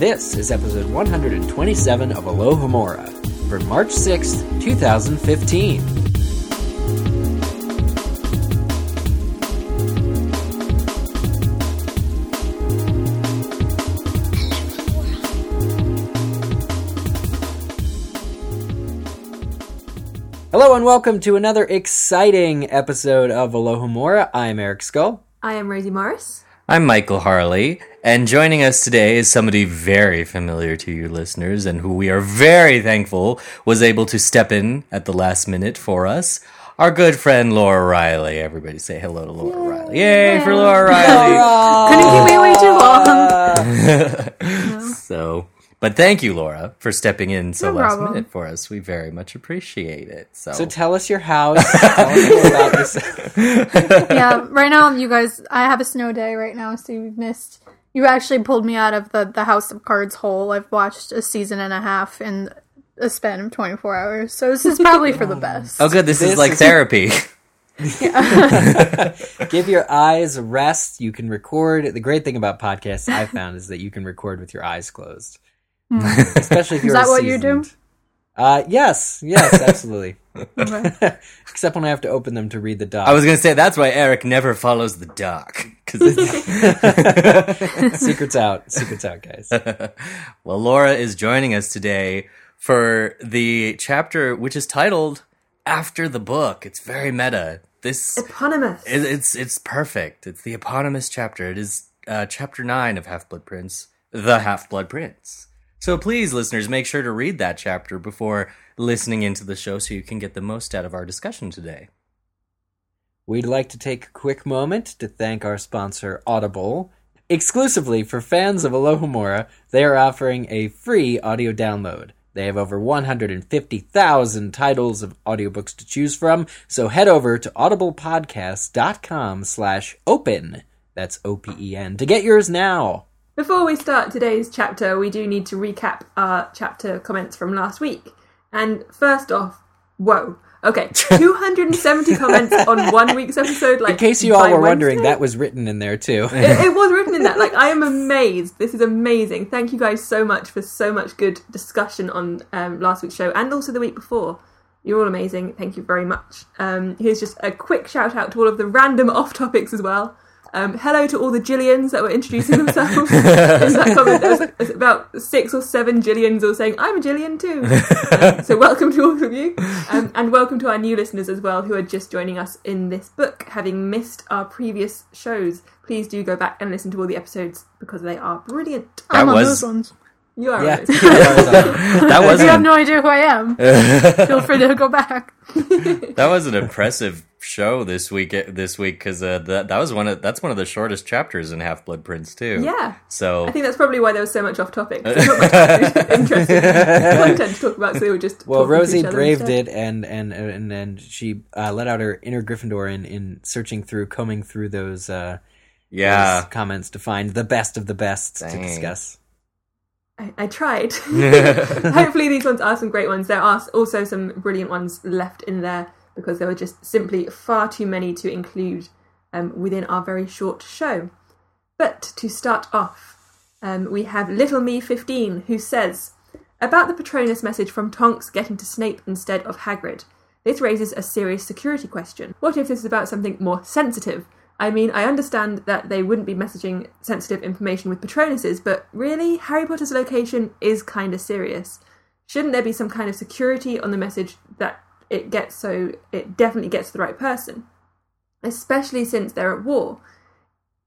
This is episode 127 of Alohomora for March 6th, 2015. Hello and welcome to another exciting episode of Alohomora. I'm Eric Scull. I am Rosie Morris. I'm Michael Harle, and joining us today is somebody very familiar to you listeners and who we are very thankful was able to step in at the last minute for us. Our good friend Laura Riley. Everybody say hello to Laura Riley. Yay for Laura Riley. Couldn't keep me away too long. So, but thank you, Laura, for stepping in so No last problem. minute for us. We very much appreciate it. So, So tell us your house. tell us this. yeah, right now you guys, I have a snow day right now, so you've missed. You actually pulled me out of the the House of Cards hole. I've watched a season and a half in a span of 24 hours, so this is probably for the oh. best. oh, good. This, This is like is- therapy. Give your eyes a rest. You can record. The great thing about podcasts I found is that you can record with your eyes closed. Especially if you're Is that a what you do? seasoned- Uh, yes, yes, absolutely. Okay. Except when I have to open them to read the doc. I was going to say that's why Eric never follows the doc. 'Cause it's- Secrets out. Secrets out, guys. well, Laura is joining us today for the chapter which is titled "After the Book." It's very meta. This Eponymous. it, it's it's perfect. It's the eponymous chapter. It is uh, chapter nine of Half Blood Prince, the Half Blood Prince. So please, listeners, make sure to read that chapter before listening into the show, so you can get the most out of our discussion today. We'd like to take a quick moment to thank our sponsor, Audible. Exclusively for fans of Alohomora, they are offering a free audio download. They have over 150,000 titles of audiobooks to choose from, so head over to audiblepodcast.com slash open, that's O-P-E-N, to get yours now. Before we start today's chapter, we do need to recap our chapter comments from last week. And first off, whoa. Okay, 270 comments on one week's episode. Like, In case you all were wondering, that was written in there too. it, it was written in that. Like, I am amazed. This is amazing. Thank you guys so much for so much good discussion on um, last week's show and also the week before. You're all amazing. Thank you very much. Um, here's just a quick shout out to all of the random off topics as well. Um, hello to all the Jillians that were introducing themselves. in that comment, there was there's about six or seven Jillians all saying, I'm a Jillian too. Um, so welcome to all of you. Um, and welcome to our new listeners as well who are just joining us in this book, having missed our previous shows. Please do go back and listen to all the episodes because they are brilliant. That I'm on those ones. You are Yeah. right. that was you have no idea who I am, feel free to go back. that was an impressive show this week. This week because uh, that that was one of that's one of the shortest chapters in Half Blood Prince too. Yeah. So I think that's probably why there was so much off topic. Not much interesting content to talk about, so they were just Well, Rosie braved it, and and and and she uh, let out her inner Gryffindor in in searching through, combing through those, uh, yeah. those comments to find the best of the best to discuss. I, I tried. Hopefully, these ones are some great ones. There are also some brilliant ones left in there because there were just simply far too many to include um, within our very short show. But to start off, um, we have Little Me 15 who says about the Patronus message from Tonks getting to Snape instead of Hagrid. This raises a serious security question. What if this is about something more sensitive? I mean, I understand that they wouldn't be messaging sensitive information with Patronuses, but really, Harry Potter's location is kind of serious. Shouldn't there be some kind of security on the message that it gets so it definitely gets to the right person? Especially since they're at war.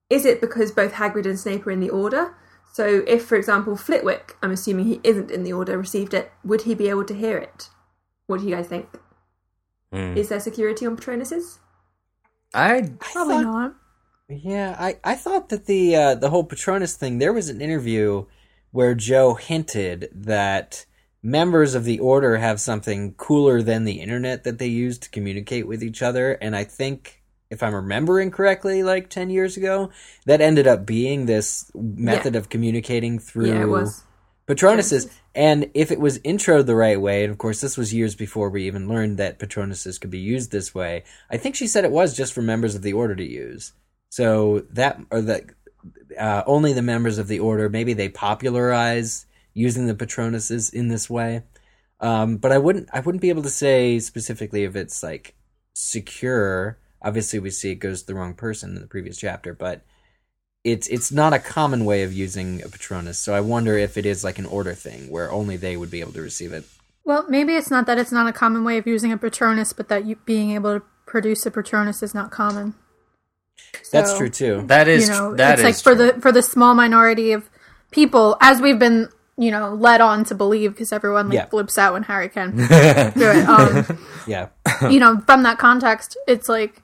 Is it because both Hagrid and Snape are in the Order? So, if, for example, Flitwick, I'm assuming he isn't in the Order, received it, would he be able to hear it? What do you guys think? Hmm. Is there security on Patronuses? I Probably not. Yeah, I, I thought that the uh, the whole Patronus thing. There was an interview where Joe hinted that members of the Order have something cooler than the internet that they use to communicate with each other, and I think. If I'm remembering correctly, like ten years ago, that ended up being this method of communicating through Yeah, Patronuses. And if it was introed the right way, and of course this was years before we even learned that Patronuses could be used this way, I think she said it was just for members of the order to use. So that or that uh, only the members of the order. Maybe they popularize using the Patronuses in this way. Um, but I wouldn't I wouldn't be able to say specifically if it's like secure. Obviously, we see it goes to the wrong person in the previous chapter, but it's it's not a common way of using a Patronus. So I wonder if it is like an order thing where only they would be able to receive it. Well, maybe it's not that it's not a common way of using a Patronus, but that you being able to produce a Patronus is not common. That's true too. That is you know, that it's is like for true. the for the small minority of people, as we've been, you know, led on to believe, because everyone like Yeah. flips out when Harry can do it. Um, Yeah, you know, from that context, it's like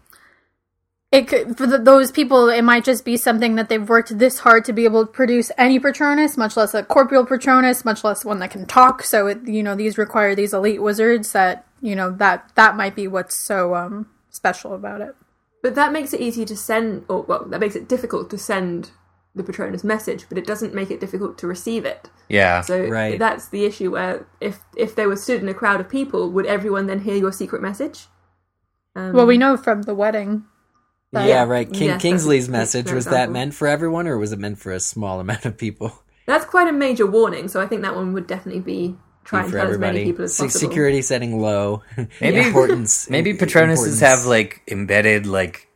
it could for the, those people. It might just be something that they've worked this hard to be able to produce any Patronus, much less a corporeal Patronus, much less one that can talk. So it, you know, these require these elite wizards that you know that that might be what's so um special about it. But that makes it easy to send, or well, that makes it difficult to send the Patronus message, but it doesn't make it difficult to receive it. yeah. So Right. that's the issue. Where if if they were stood in a crowd of people, would everyone then hear your secret message? Um, Well, we know from the wedding. That- yeah, right. King, Yes, Kingsley's that's- message was that uh-huh. meant for everyone, or was it meant for a small amount of people? that's quite a major warning. So I think that one would definitely be try and for tell as everybody. many people as Se- possible. security setting low. Maybe- importance. Maybe Patronuses have like embedded like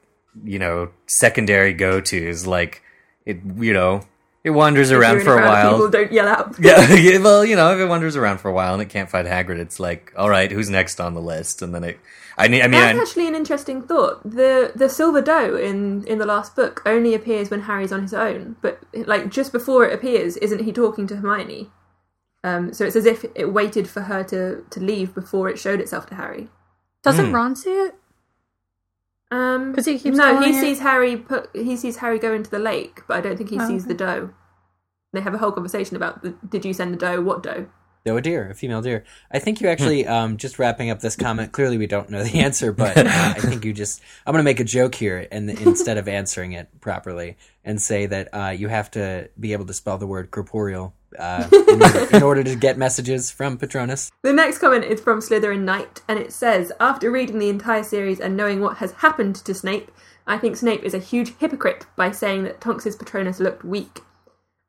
you know secondary go tos like it you know it wanders If around you're in for a crowd of while. People don't yell out. yeah, yeah, well, you know, if it wanders around for a while and it can't find Hagrid, it's like, all right, who's next on the list? And then it, I need, I mean, That's I, actually an interesting thought. The the silver doe in in the last book only appears when Harry's on his own, but like just before it appears, isn't he talking to Hermione? Um, so it's as if it waited for her to to leave before it showed itself to Harry. Doesn't Hmm. Ron see it? Um, 'Cause he keeps no, calling he it- sees Harry put he sees Harry go into the lake, but I don't think he Oh, sees okay. the doe. They have a whole conversation about the, did you send the doe? What doe? No, a deer, a female deer. I think you actually, um, just wrapping up this comment. Clearly, we don't know the answer, but uh, I think you just. I'm going to make a joke here, and instead of answering it properly, and say that uh, you have to be able to spell the word corporeal uh, in, order, in order to get messages from Patronus. The next comment is from Slytherin Knight, and it says, After reading the entire series and knowing what has happened to Snape, I think Snape is a huge hypocrite by saying that Tonks's Patronus looked weak.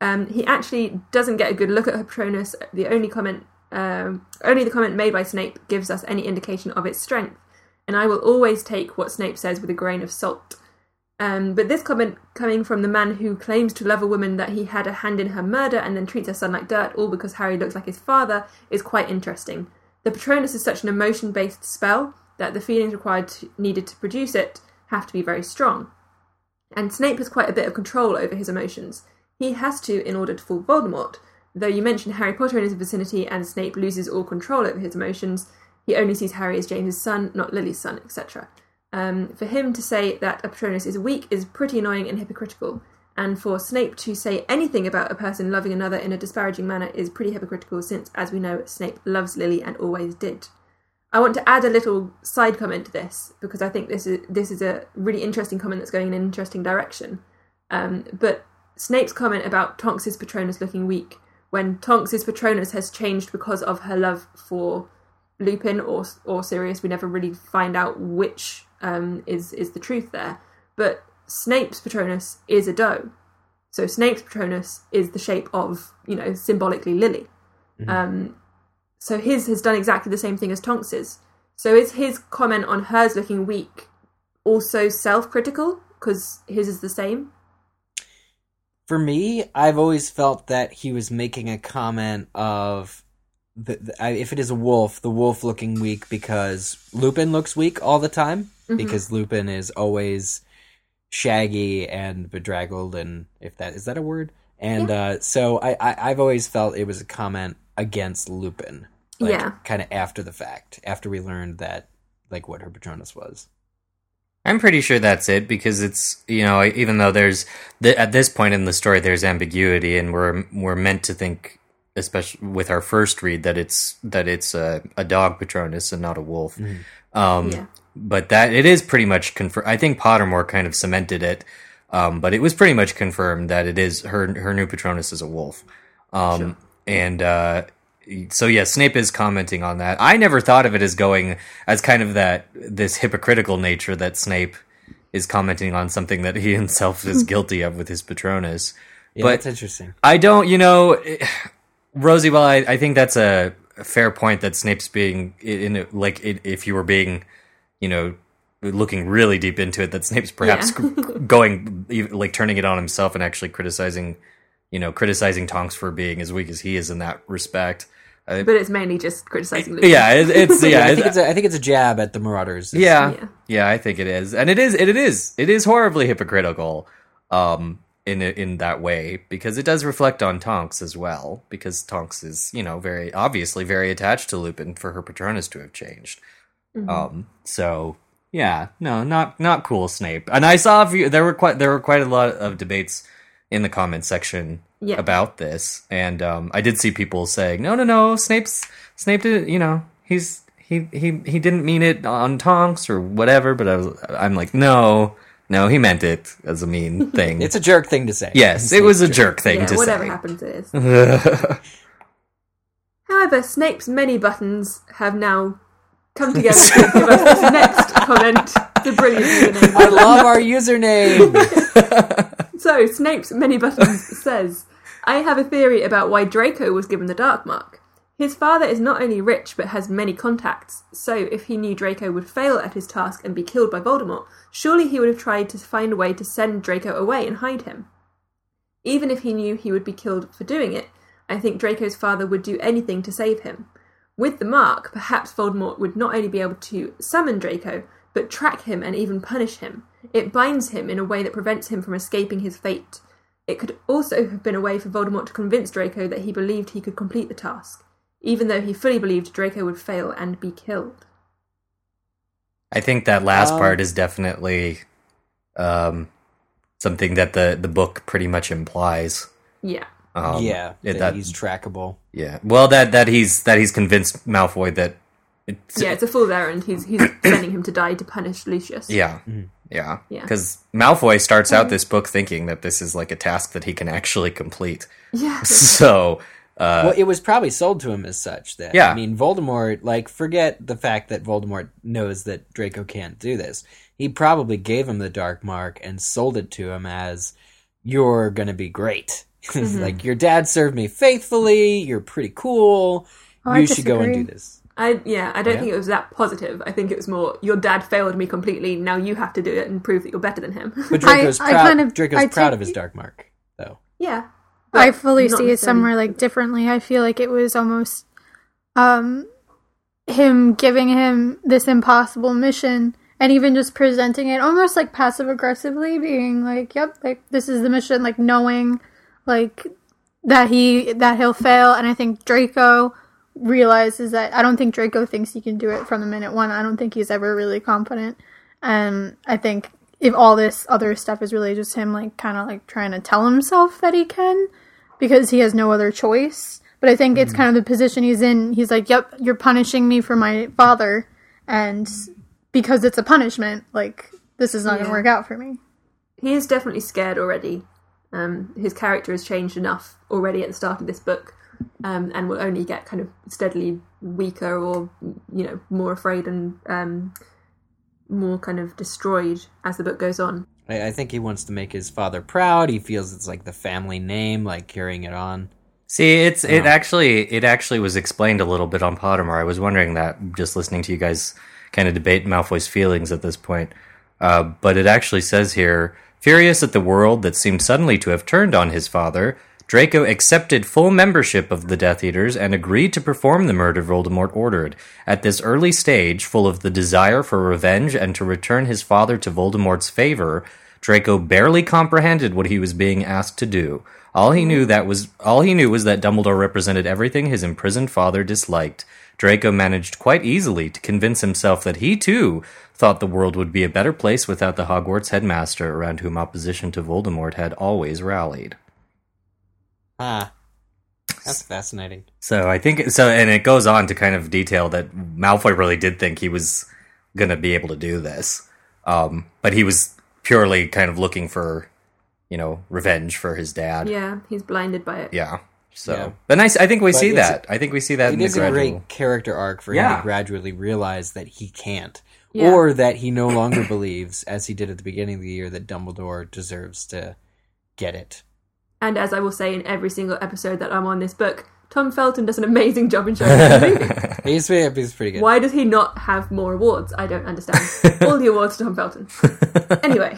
Um, he actually doesn't get a good look at her Patronus. The only comment, um, only the comment made by Snape gives us any indication of its strength, and I will always take what Snape says with a grain of salt. Um, but this comment coming from the man who claims to love a woman that he had a hand in her murder and then treats her son like dirt, all because Harry looks like his father, is quite interesting. The Patronus is such an emotion based spell that the feelings required to, needed to produce it have to be very strong. And Snape has quite a bit of control over his emotions. He has to in order to fool Voldemort. Though you mention Harry Potter in his vicinity and Snape loses all control over his emotions, he only sees Harry as James's son, not Lily's son, etc. Um, for him to say that a Patronus is weak is pretty annoying and hypocritical, and for Snape to say anything about a person loving another in a disparaging manner is pretty hypocritical since, as we know, Snape loves Lily and always did. I want to add a little side comment to this because I think this is this is a really interesting comment that's going in an interesting direction. Um, but Snape's comment about Tonks's Patronus looking weak when Tonks's Patronus has changed because of her love for Lupin or or Sirius, we never really find out which um, is is the truth there. But Snape's Patronus is a doe, so Snape's Patronus is the shape of you know symbolically Lily. Um, so his has done exactly the same thing as Tonks's. So is his comment on hers looking weak also self-critical because his is the same? For me, I've always felt that he was making a comment of the, the, if it is a wolf, the wolf looking weak because Lupin looks weak all the time because Lupin is always shaggy and bedraggled, and if that is that a word, and uh, so I, I I've always felt it was a comment against Lupin, like, Yeah. kind of after the fact, after we learned that like what her Patronus was. I'm pretty sure that's it because it's you know even though there's th- at this point in the story there's ambiguity and we're we're meant to think especially with our first read that it's that it's a, a dog Patronus and not a wolf. Um, Yeah. But that it is pretty much confirmed. I think Pottermore kind of cemented it, um, but it was pretty much confirmed that it is her her new Patronus is a wolf. Um, And uh, so yeah, Snape is commenting on that. I never thought of it as going as kind of that this hypocritical nature that Snape is commenting on something that he himself is guilty of with his Patronus. Yeah, but that's interesting. I don't, you know, Rosie. Well, I, I think that's a fair point that Snape's being in, in like if you were being, you know, looking really deep into it, that Snape's perhaps Yeah. going like turning it on himself and actually criticizing, you know, criticizing Tonks for being as weak as he is in that respect. Uh, But it's mainly just criticizing Lupin. yeah, it, it's yeah, I think it's- it's a, I think it's a jab at the Marauders. yeah, Yeah. yeah, I think it is, and it is, it, it is, it is horribly hypocritical, um, in in that way because it does reflect on Tonks as well because Tonks is you know very obviously very attached to Lupin for her Patronus to have changed. Um, so yeah, no, not not cool, Snape. And I saw a few. There were quite there were quite a lot of debates in the comment section Yeah. about this, and um, I did see people saying, "No, no, no, Snape's Snape did, you know, he's he he he didn't mean it on Tonks or whatever." But I was, I'm like, no, no, he meant it as a mean thing. It's a jerk thing to say. yes, it was a jerk thing Yeah, to whatever say. happens, it is. However, Snape's many buttons have now come together to give us this next comment. The brilliant username. I love our username. So, Snape's Many Buttons says, I have a theory about why Draco was given the Dark Mark. His father is not only rich but has many contacts, so if he knew Draco would fail at his task and be killed by Voldemort, surely he would have tried to find a way to send Draco away and hide him. Even if he knew he would be killed for doing it, I think Draco's father would do anything to save him. With the mark, perhaps Voldemort would not only be able to summon Draco, but track him and even punish him. It binds him in a way that prevents him from escaping his fate. It could also have been a way for Voldemort to convince Draco that he believed he could complete the task, even though he fully believed Draco would fail and be killed. I think that last Um, part is definitely um, something that the the book pretty much implies. Yeah. Um, yeah, that that- he's trackable. yeah. Well, that that he's that he's convinced Malfoy that. It's, Yeah, it's a fool's errand. He's he's sending him to die to punish Lucius. Yeah. Mm-hmm. Yeah. Yeah. Because Malfoy starts out this book thinking that this is like a task that he can actually complete. Yeah. So, uh, well, it was probably sold to him as such. That Yeah. I mean, Voldemort. Like, forget the fact that Voldemort knows that Draco can't do this. He probably gave him the Dark Mark and sold it to him as "You're gonna be great." Mm-hmm. like your dad served me faithfully. You're pretty cool. Oh, I you should go and do this. I yeah, I don't Yeah. think it was that positive. I think it was more your dad failed me completely. Now you have to do it and prove that you're better than him. But Draco's I proud. kind of- Draco's I proud take- of his Dark Mark, though. yeah, I fully see it somewhere like differently. I feel like it was almost um him giving him this impossible mission and even just presenting it almost like passive aggressively being like, "Yep, like this is the mission," like knowing like that he that he'll fail and I think Draco realizes that I don't think Draco thinks he can do it from the minute one. I don't think he's ever really confident. And I think if all this other stuff is really just him like kind of like trying to tell himself that he can because he has no other choice. But I think it's hmm. kind of the position he's in. He's like, "Yep, you're punishing me for my father and because it's a punishment, like this is not going to work out for me." he is definitely scared already. Um, his character has changed enough already at the start of this book, um, and will only get kind of steadily weaker or you know more afraid and um, more kind of destroyed as the book goes on. I, I think he wants to make his father proud. He feels it's like the family name, like carrying it on. see, it's it actually it actually was explained a little bit on Pottermore. I was wondering that just listening to you guys kind of debate Malfoy's feelings at this point. Uh, but it actually says here, furious at the world that seemed suddenly to have turned on his father, Draco accepted full membership of the Death Eaters and agreed to perform the murder Voldemort ordered. At this early stage, full of the desire for revenge and to return his father to Voldemort's favor, Draco barely comprehended what he was being asked to do. All he knew that was all he knew was that Dumbledore represented everything his imprisoned father disliked. Draco managed quite easily to convince himself that he too thought the world would be a better place without the Hogwarts headmaster around whom opposition to Voldemort had always rallied. Ah, that's fascinating. So I think so, and it goes on to kind of detail that Malfoy really did think he was going to be able to do this, um, but he was purely kind of looking for, you know, revenge for his dad. Yeah, he's blinded by it. Yeah. So, Yeah. but nice. I think we But see that. I think we see that in It the is a great character arc for him to gradually realize that he can't. Yeah. or that he no longer believes, as he did at the beginning of the year, that Dumbledore deserves to get it. And as I will say in every single episode that I'm on this book, Tom Felton does an amazing job in showing the movie. He's, he's pretty good. Why does he not have more awards? I don't understand. All the awards to Tom Felton. anyway,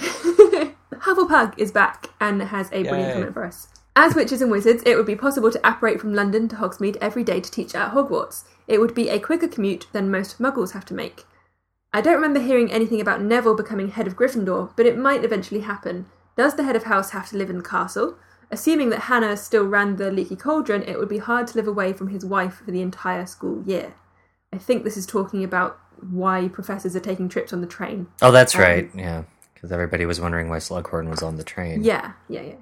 Hufflepug is back and has a brilliant Yay. comment for us. As witches and wizards, it would be possible to apparate from London to Hogsmeade every day to teach at Hogwarts. It would be a quicker commute than most muggles have to make. I don't remember hearing anything about Neville becoming head of Gryffindor, but it might eventually happen. Does the head of house have to live in the castle? Assuming that Hannah still ran the Leaky Cauldron, it would be hard to live away from his wife for the entire school year. I think this is talking about why professors are taking trips on the train. Oh, that's Um, right. Yeah, because everybody was wondering why Slughorn was on the train. Yeah, yeah, yeah.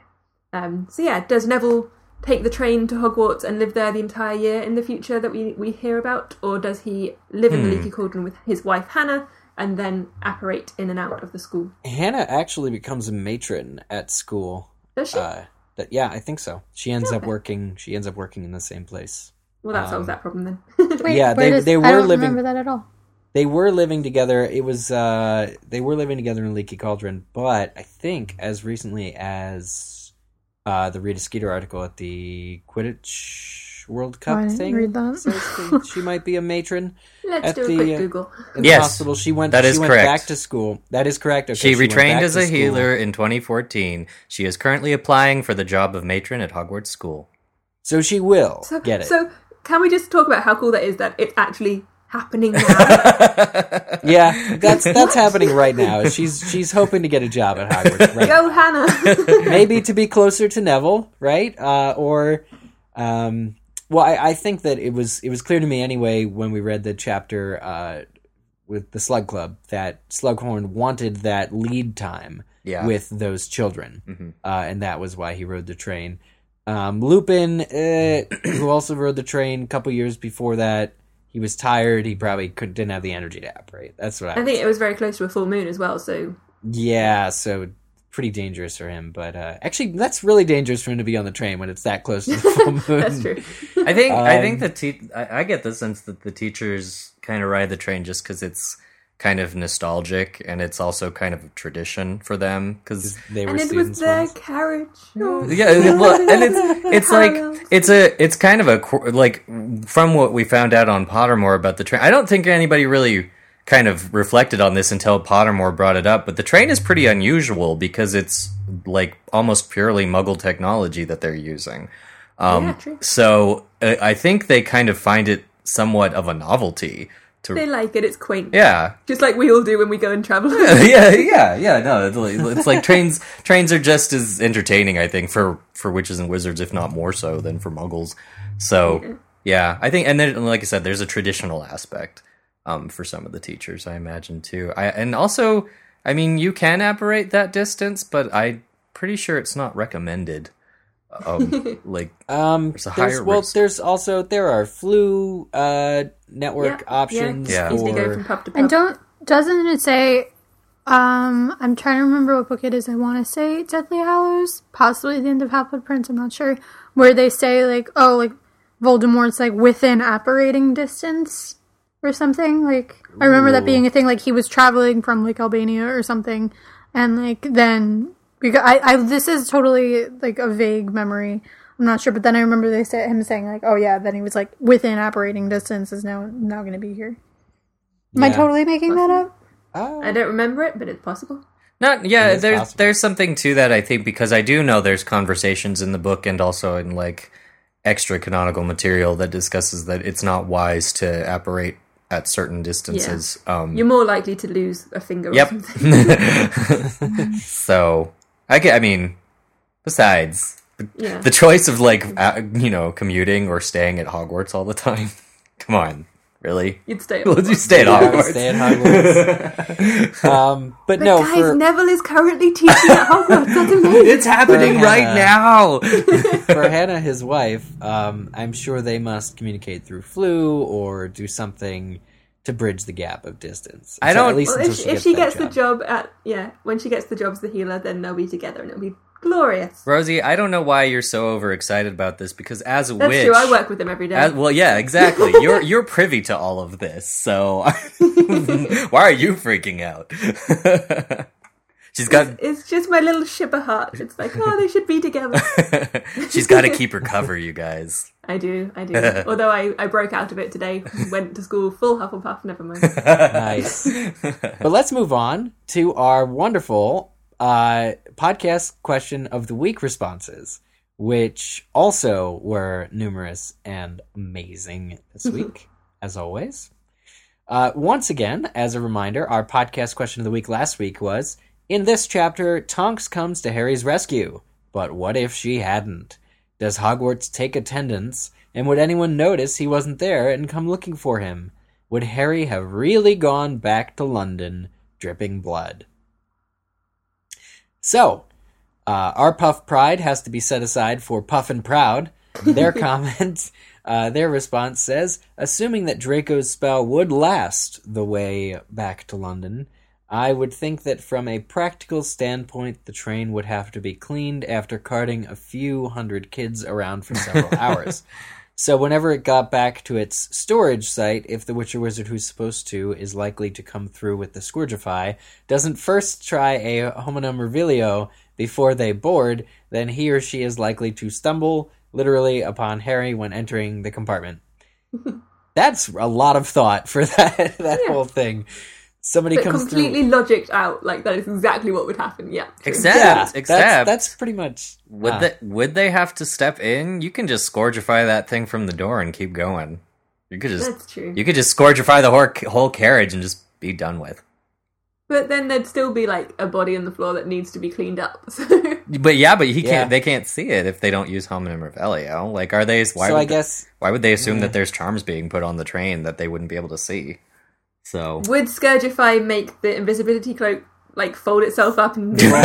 Um, so yeah, does Neville take the train to Hogwarts and live there the entire year in the future that we, we hear about, or does he live in the Leaky Cauldron with his wife Hannah and then apparate in and out of the school? Hannah actually becomes a matron at school. Does she? Uh, that yeah, I think so. She ends up working. She ends up working in the same place. well, that solves um, that problem then. Wait, Yeah, where they- does- they I were don't living- remember that at all. They were living together. It was uh they were living together in Leaky Cauldron, but I think as recently as uh the Rita Skeeter article at the Quidditch World Cup I thing read that. says she might be a matron Let's at do a the, quick uh, Google. in the Yes, hospital. She went. that is she went correct. back to school. That is correct. Okay, She went retrained as a school. healer in 2014. She is currently applying for the job of matron at Hogwarts School. so she will So, get it. so can we just talk about how cool that is that it's actually happening now? yeah, that's that's happening right now. She's she's hoping to get a job at Hogwarts. Right Go, Hannah! maybe to be closer to Neville, right? Uh, or, um, well, I, I think that it was it was clear to me anyway when we read the chapter uh, with the Slug Club that Slughorn wanted that lead time Yeah. with those children, Mhm. uh, and that was why he rode the train. Um, Lupin, uh, who also rode the train a couple years before that, he was tired. He probably could, didn't have the energy to apparate. That's what I, I think say. it was very close to a full moon as well, so Yeah, so pretty dangerous for him. But uh, actually, that's really dangerous for him to be on the train when it's that close to the full moon. that's true. I think I Um, think the te- I, I get the sense that the teachers kind of ride the train just because it's kind of nostalgic and it's also kind of a tradition for them because They were and it was their once. carriage. Oh. yeah well, and it's it's like it's a it's kind of a like from what we found out on Pottermore about the train I don't think anybody really kind of reflected on this until Pottermore brought it up but the train is pretty unusual because it's like almost purely muggle technology that they're using um Yeah, true. so uh, I think they kind of find it somewhat of a novelty to They like it. It's quaint, yeah just like we all do when we go and travel. yeah, yeah, yeah. No, it's like, it's like trains. Trains are just as entertaining, I think, for for witches and wizards, if not more so than for muggles. So, yeah, I think, and then, like I said, there's a traditional aspect um, for some of the teachers, I imagine too. I and also, I mean, you can apparate that distance, but I'm pretty sure it's not recommended. Um, like, Um, There's a there's, well, risk. there's also there are Floo uh, network Yeah, options Yeah. Easily go for. from pub to pub. And don't doesn't it say? Um, I'm trying to remember what book it is. I want to say Deathly Hallows, possibly the end of Half Blood Prince. I'm not sure. Where they say like, oh, like Voldemort's like within apparating distance or something. Like I remember that being a thing. Like he was traveling from like Albania or something, and like then because I, I this is totally like a vague memory. I'm not sure, but then I remember they said him saying like, "Oh yeah," then he was like within apparating distance is now now going to be here. Am I totally making that up? Oh, I don't remember it, but it's possible. Not yeah, there's possible. there's something to that I think because I do know there's conversations in the book and also in like extra canonical material that discusses that it's not wise to apparate at certain distances. Um You're more likely to lose a finger or Yep. something. so I get I mean besides Yeah. the choice of like uh, you know commuting or staying at Hogwarts all the time. Come on. Really? You'd stay. Would you stay at Yeah, Hogwarts? stay at Hogwarts. um, but, But no, guys, for Neville is currently teaching at Hogwarts. That's amazing. it's happening For right Hannah. now. for Hannah, his wife, um, I'm sure they must communicate through Floo or do something to bridge the gap of distance. I So don't- At least Well, if, she if gets, she that gets job. the job at yeah, when she gets the job as the healer, then they'll be together and it'll be Glorious. Rosie, I don't know why you're so overexcited about this because as a That's witch, true. I work with them every day. as- well, yeah, exactly. You're you're privy to all of this, so why are you freaking out? she's got it's just my little shipper heart. It's like, oh, they should be together. she's got to keep her cover, you guys. I do, I do. Although I, I broke out of it today, went to school full Hufflepuff, never mind. Nice. but let's move on to our wonderful uh, podcast question of the week responses, which also were numerous and amazing this week, as always. Uh, once again, as a reminder, our podcast question of the week last week was In this chapter, Tonks comes to Harry's rescue. But what if she hadn't? Does Hogwarts take attendance? And would anyone notice he wasn't there and come looking for him? Would Harry have really gone back to London dripping blood? So, uh, our Puff Pride has to be set aside for Puff and Proud. Their comment, uh, their response says, assuming that Draco's spell would last the way back to London, I would think that from a practical standpoint, the train would have to be cleaned after carting a few hundred kids around for several hours. So whenever it got back to its storage site, if the Witcher Wizard who's supposed to is likely to come through with the Scourgify, doesn't first try a homenum revelio before they board, then he or she is likely to stumble literally upon Harry when entering the compartment. That's a lot of thought for that that Yeah. whole thing. Somebody But comes completely through. logicked out. Like, that is exactly what would happen. Yeah. true. Except, Yeah, except that's, that's pretty much. would ah. they would they have to step in? You can just scourgify that thing from the door and keep going. You could just That's true. you could just scourgify the whole, whole carriage and just be done with. But then there'd still be, like, a body on the floor that needs to be cleaned up. So, But yeah, but he can't. They can't see it if they don't use homenum revelio. Like, are they? Why so would I they- guess why would they assume that there's charms being put on the train that they wouldn't be able to see? So would Scourgify make the invisibility cloak, like, fold itself up and move somewhere?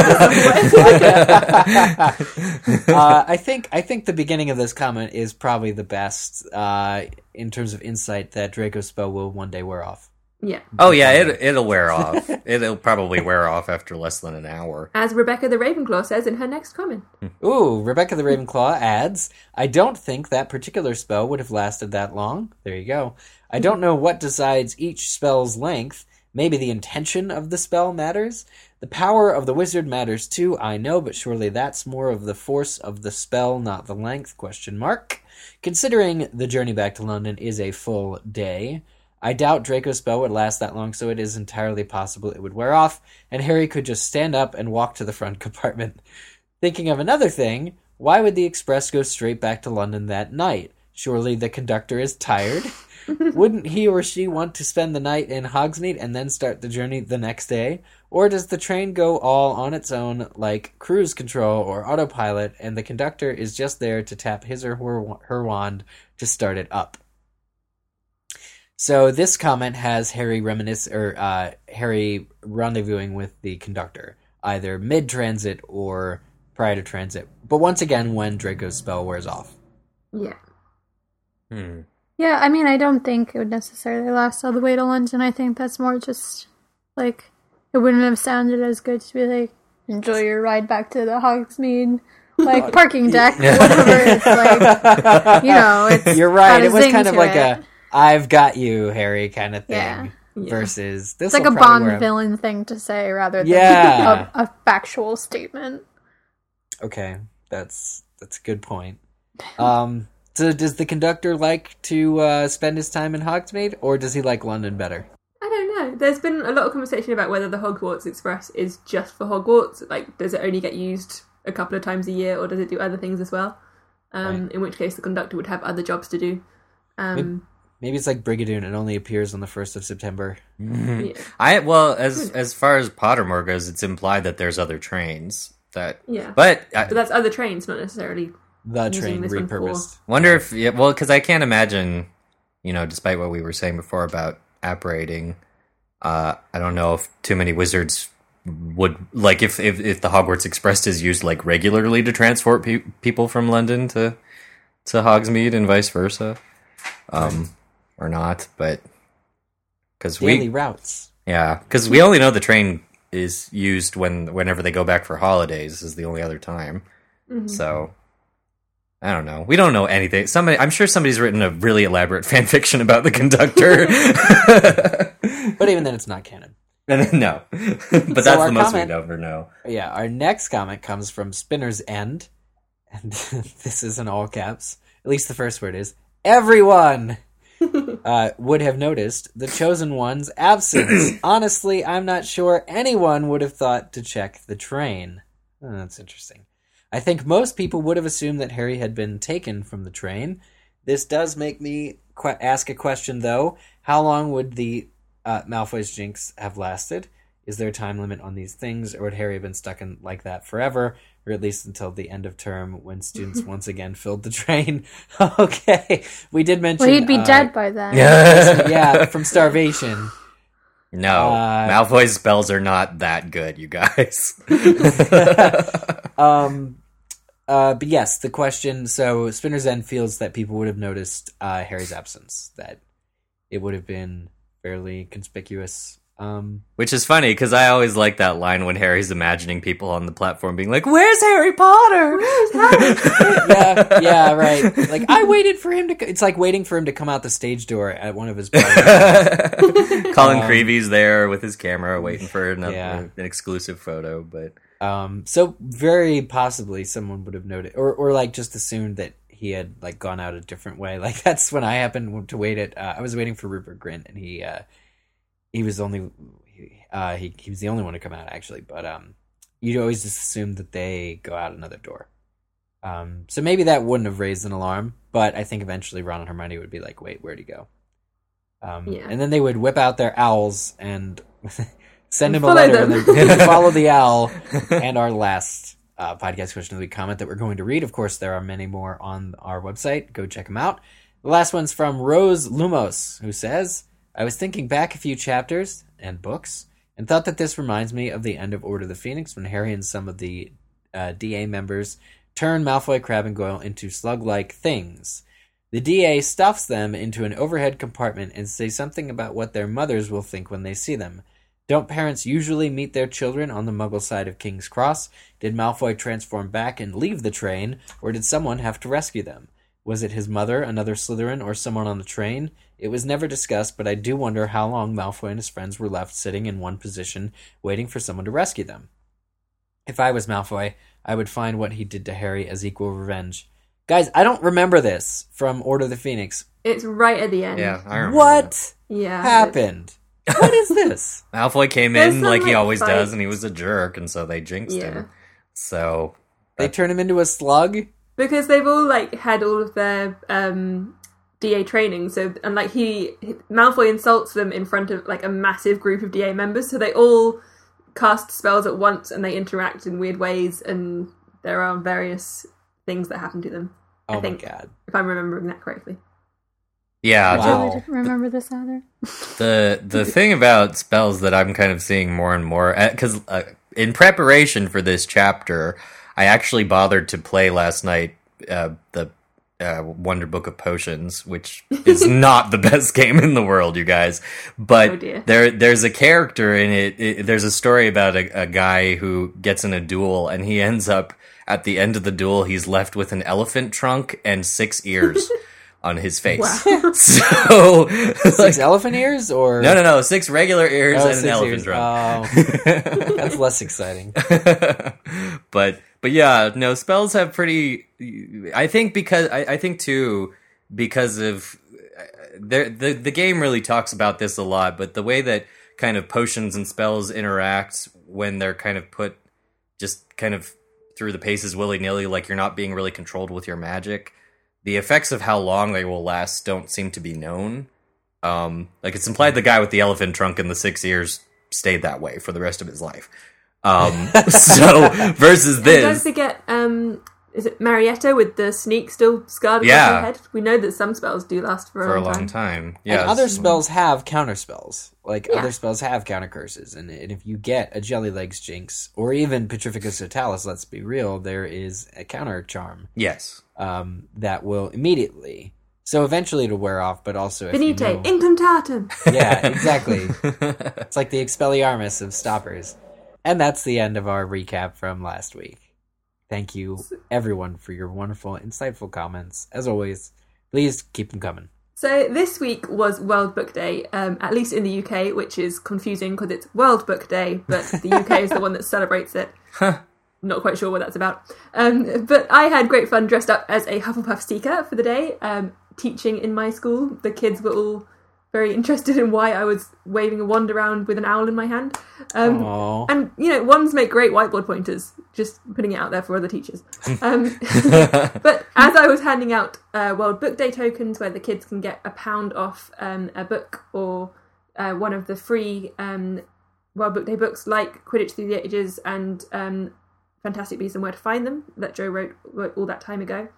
uh, I think I think the beginning of this comment is probably the best uh, in terms of insight that Draco's spell will one day wear off. yeah. Oh yeah, it it'll wear off. it'll probably wear off after less than an hour. As Rebecca the Ravenclaw says in her next comment. Ooh, Rebecca the Ravenclaw adds, I don't think that particular spell would have lasted that long. There you go. I don't know what decides each spell's length. Maybe the intention of the spell matters. The power of the wizard matters too, I know, but surely that's more of the force of the spell, not the length, question mark. Considering the journey back to London is a full day, I doubt Draco's spell would last that long, so it is entirely possible it would wear off, and Harry could just stand up and walk to the front compartment. Thinking of another thing, why would the express go straight back to London that night? Surely the conductor is tired. Wouldn't he or she want to spend the night in Hogsmeade and then start the journey the next day? Or does the train go all on its own, like cruise control or autopilot, and the conductor is just there to tap his or her, her wand to start it up? So this comment has Harry reminisce or uh, Harry rendezvousing with the conductor, either mid transit or prior to transit. But once again, when Draco's spell wears off. Yeah. Hmm. Yeah, I mean, I don't think it would necessarily last all the way to London. I think that's more just like it wouldn't have sounded as good to be like enjoy your ride back to the Hogsmeade like parking deck, whatever. It's like you know, it's You're right. It was kind of like it. a "I've got you, Harry" kind of thing. Yeah. Yeah. Versus this, It's like a Bond villain thing to say rather than Yeah. a, a factual statement. Okay, that's that's a good point. Um, so does the conductor like to uh, spend his time in Hogsmeade, or does he like London better? I don't know. There's been a lot of conversation about whether the Hogwarts Express is just for Hogwarts. Like, does it only get used a couple of times a year, or does it do other things as well? Um, In which case, the conductor would have other jobs to do. Um, Maybe it's like Brigadoon; it only appears on the first of September. yeah. I well as as far as Pottermore goes, it's implied that there's other trains that. Yeah. But I But that's other trains, not necessarily. The train this one repurposed. wonder if yeah, well because I can't imagine, you know, despite what we were saying before about apparating, uh, I don't know if too many wizards would like if if, if the Hogwarts Express is used like regularly to transport pe- people from London to to Hogsmeade and vice versa, um, or not, but because Daily we routes. Yeah, because we only know the train is used when whenever they go back for holidays is the only other time. So I don't know. We don't know anything. Somebody, I'm sure somebody's written a really elaborate fan fiction about the conductor. But even then, it's not canon. no, but that's our the most comment- we ever know. Yeah, our next comment comes from Spinner's End, and this is in all caps. At least the first word is everyone uh, would have noticed the chosen one's absence. Honestly, I'm not sure anyone would have thought to check the train. Oh, that's interesting. I think most people would have assumed that Harry had been taken from the train. This does make me que- ask a question, though. How long would the uh, Malfoy's jinx have lasted? Is there a time limit on these things, or would Harry have been stuck in like that forever, or at least until the end of term when students once again filled the train? okay, we did mention. Well, he'd be uh, dead by then. yeah, from starvation. No, Uh, Malfoy's spells are not that good, you guys. Um, uh, but yes, the question. So Spinner's End feels that people would have noticed uh, Harry's absence. That it would have been fairly conspicuous. Um, Which is funny because I always like that line when Harry's imagining people on the platform being like, "Where's Harry Potter?" yeah, yeah, right. Like I waited for him to. co- It's like waiting for him to come out the stage door at one of his. Colin Um, Creevey's there with his camera, waiting for another, Yeah. an exclusive photo. But um, so very possibly someone would have noted, or or like just assumed that he had like gone out a different way. Like that's when I happened to wait at. Uh, I was waiting for Rupert Grint, and he uh, he was only he, uh, he he was the only one to come out actually. But um, you'd always just assume that they go out another door. Um, so maybe that wouldn't have raised an alarm, but I think eventually Ron and Hermione would be like, "Wait, where'd he go?" Um, Yeah. And then they would whip out their owls and send him a letter them. and then follow the owl. And our last uh, podcast question of the week comment that we're going to read. Of course, there are many more on our website. Go check them out. The last one's from Rose Lumos, who says, I was thinking back a few chapters and books and thought that this reminds me of the end of Order of the Phoenix when Harry and some of the uh, DA members turn Malfoy, Crabbe, and Goyle into slug like things. The DA stuffs them into an overhead compartment and says something about what their mothers will think when they see them. Don't parents usually meet their children on the muggle side of King's Cross? Did Malfoy transform back and leave the train, or did someone have to rescue them? Was it his mother, another Slytherin, or someone on the train? It was never discussed, but I do wonder how long Malfoy and his friends were left sitting in one position, waiting for someone to rescue them. If I was Malfoy, I would find what he did to Harry as equal revenge. Guys, I don't remember this from Order of the Phoenix. It's right at the end. yeah, I remember What Yeah. happened? What is this? that. Malfoy came There's in some, like he like, always fight. does, and he was a jerk, and so they jinxed Yeah. him. So They turn him into a slug? because they've all like had all of their um DA training. So and like he Malfoy insults them in front of like a massive group of DA members. So they all cast spells at once and they interact in weird ways. And there are various things that happen to them. Oh my think- god. If I'm remembering that correctly. Yeah, Wow. the- I didn't remember this either. the the thing about spells that I'm kind of seeing more and more because uh, in preparation for this chapter, I actually bothered to play last night uh, the uh, Wonder Book of Potions, which is not the best game in the world, you guys. But Oh, there there's a character in it, it. There's a story about a, a guy who gets in a duel and he ends up at the end of the duel, he's left with an elephant trunk and six ears. On his face, Wow. so Six elephant ears or no, no, no. Six regular ears Oh, and an six elephant ears. drum. Oh, that's less exciting. but but yeah, no spells have pretty. I think because I, I think too because of there the the game really talks about this a lot, but the way that kind of potions and spells interact when they're kind of put just kind of through the paces willy nilly, like you're not being really controlled with your magic. The effects of how long they will last don't seem to be known. Um, like it's implied the guy with the elephant trunk and the six ears stayed that way for the rest of his life. Um, so versus And don't this, um, is it Marietta with the sneak still scarred above her head? We know that some spells do last for, for a long, long time. time, yeah. And other spells have counter spells. Like Yeah. other spells have counter curses, and, and if you get a Jelly Legs Jinx or even Petrificus Totalis, let's be real, there is a counter charm Yes, um, that will immediately. So eventually it'll wear off, but also if you know- incantatem. yeah, exactly. it's like the Expelliarmus of stoppers. And that's the end of our recap from last week. Thank you, everyone, for your wonderful, insightful comments. As always, please keep them coming. So this week was World Book Day, um, at least in the UK, which is confusing because it's World Book Day, but the UK is the one that celebrates it. Not quite sure what that's about. Um, but I had great fun dressed up as a Hufflepuff seeker for the day, um, teaching in my school. The kids were all very interested in why I was waving a wand around with an owl in my hand. Um, and you know, wands make great whiteboard pointers. Just putting it out there for other teachers. Um, but as I was handing out uh, World Book Day tokens, where the kids can get a pound off um, a book or uh, one of the free um, World Book Day books, like Quidditch Through the Ages and um, Fantastic Beasts and Where to Find Them, that Jo wrote, wrote all that time ago.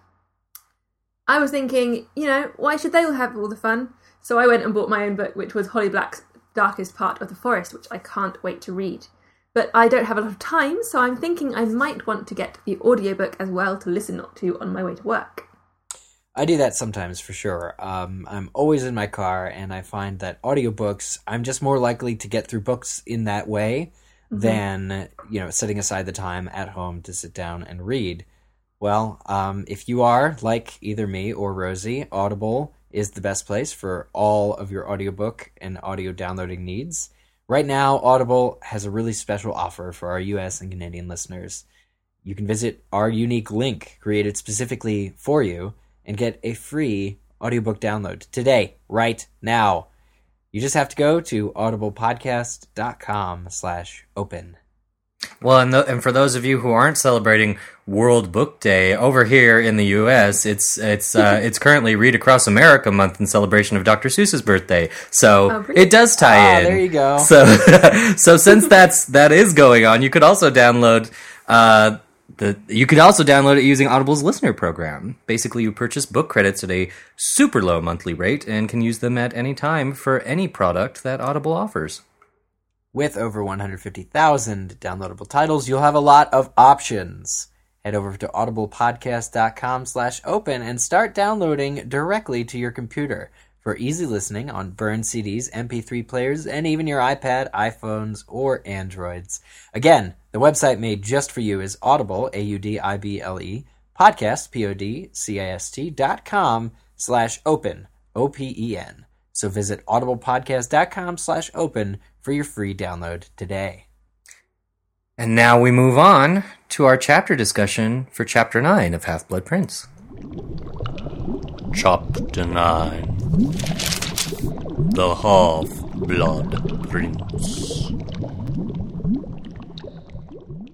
I was thinking, you know, why should they all have all the fun? So I went and bought my own book, which was Holly Black's Darkest Part of the Forest, which I can't wait to read. But I don't have a lot of time, so I'm thinking I might want to get the audiobook as well to listen to on my way to work. I do that sometimes for sure. Um, I'm always in my car, and I find that audiobooks, I'm just more likely to get through books in that way than, you know, setting aside the time at home to sit down and read. Well, um, if you are, like either me or Rosie, Audible is the best place for all of your audiobook and audio downloading needs. Right now, Audible has a really special offer for our US and Canadian listeners. You can visit our unique link created specifically for you and get a free audiobook download today, right now. You just have to go to audiblepodcast.com slash open. Well, and, th- and for those of you who aren't celebrating World Book Day over here in the U.S., it's it's uh, it's currently Read Across America Month in celebration of Dr. Seuss's birthday. So Oh, it does tie Ah, in. there you go. So so since that's that is going on, you could also download uh, the you could also download it using Audible's listener program. Basically, you purchase book credits at a super low monthly rate and can use them at any time for any product that Audible offers. With over 150,000 downloadable titles, you'll have a lot of options. Head over to audiblepodcast.com slash open and start downloading directly to your computer for easy listening on burned CDs, MP3 players, and even your iPad, iPhones, or Androids. Again, the website made just for you is audible, A-U-D-I-B-L-E, podcast, P-O-D-C-A-S-T dot com slash open, O-P-E-N. So visit audiblepodcast.com slash open for your free download today. And now we move on to our chapter discussion for Chapter 9 of Half Blood Prince. Chapter 9 The Half Blood Prince.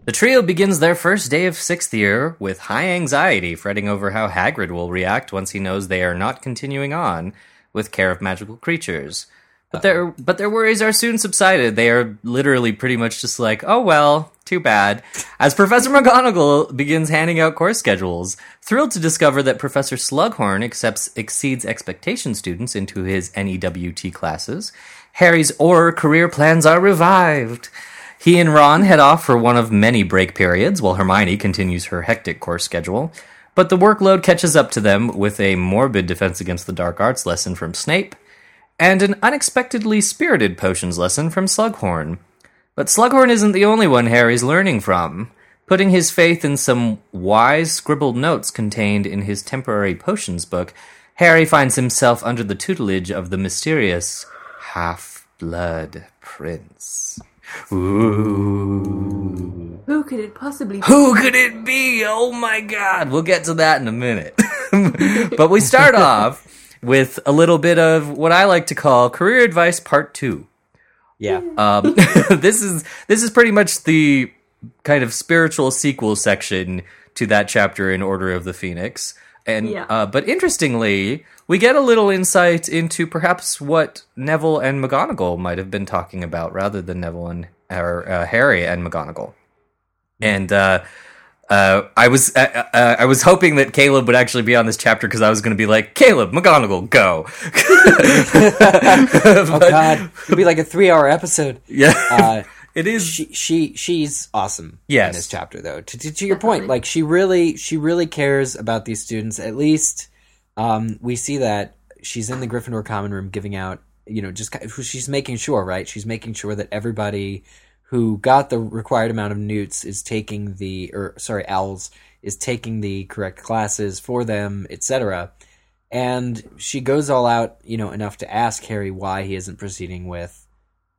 The trio begins their first day of sixth year with high anxiety, fretting over how Hagrid will react once he knows they are not continuing on with care of magical creatures. But their but their worries are soon subsided. They are literally pretty much just like, oh well, too bad. As Professor McGonagall begins handing out course schedules, thrilled to discover that Professor Slughorn accepts exceeds expectation students into his NEWT classes, Harry's or career plans are revived. He and Ron head off for one of many break periods while Hermione continues her hectic course schedule. But the workload catches up to them with a morbid defense against the dark arts lesson from Snape and an unexpectedly spirited potions lesson from Slughorn. But Slughorn isn't the only one Harry's learning from. Putting his faith in some wise scribbled notes contained in his temporary potions book, Harry finds himself under the tutelage of the mysterious Half Blood Prince. Ooh. Who could it possibly be? Who could it be? Oh my god. We'll get to that in a minute. but we start off with a little bit of what I like to call career advice part 2. Yeah. Um, this is this is pretty much the kind of spiritual sequel section to that chapter in Order of the Phoenix. And Yeah. uh, but interestingly, we get a little insight into perhaps what Neville and McGonagall might have been talking about, rather than Neville and or uh, Harry and McGonagall. And uh, uh, I was uh, uh, I was hoping that Caleb would actually be on this chapter because I was going to be like Caleb McGonagall go. Oh God, it'll be like a three-hour episode. Yeah, Uh, it is. she she she's awesome Yes. in this chapter though to, to, to your point like she really she really cares about these students at least um we see that she's in the gryffindor common room giving out you know just she's making sure right she's making sure that everybody who got the required amount of newts, is taking the or sorry, owls is taking the correct classes for them, etc. And she goes all out, you know, enough to ask Harry why he isn't proceeding with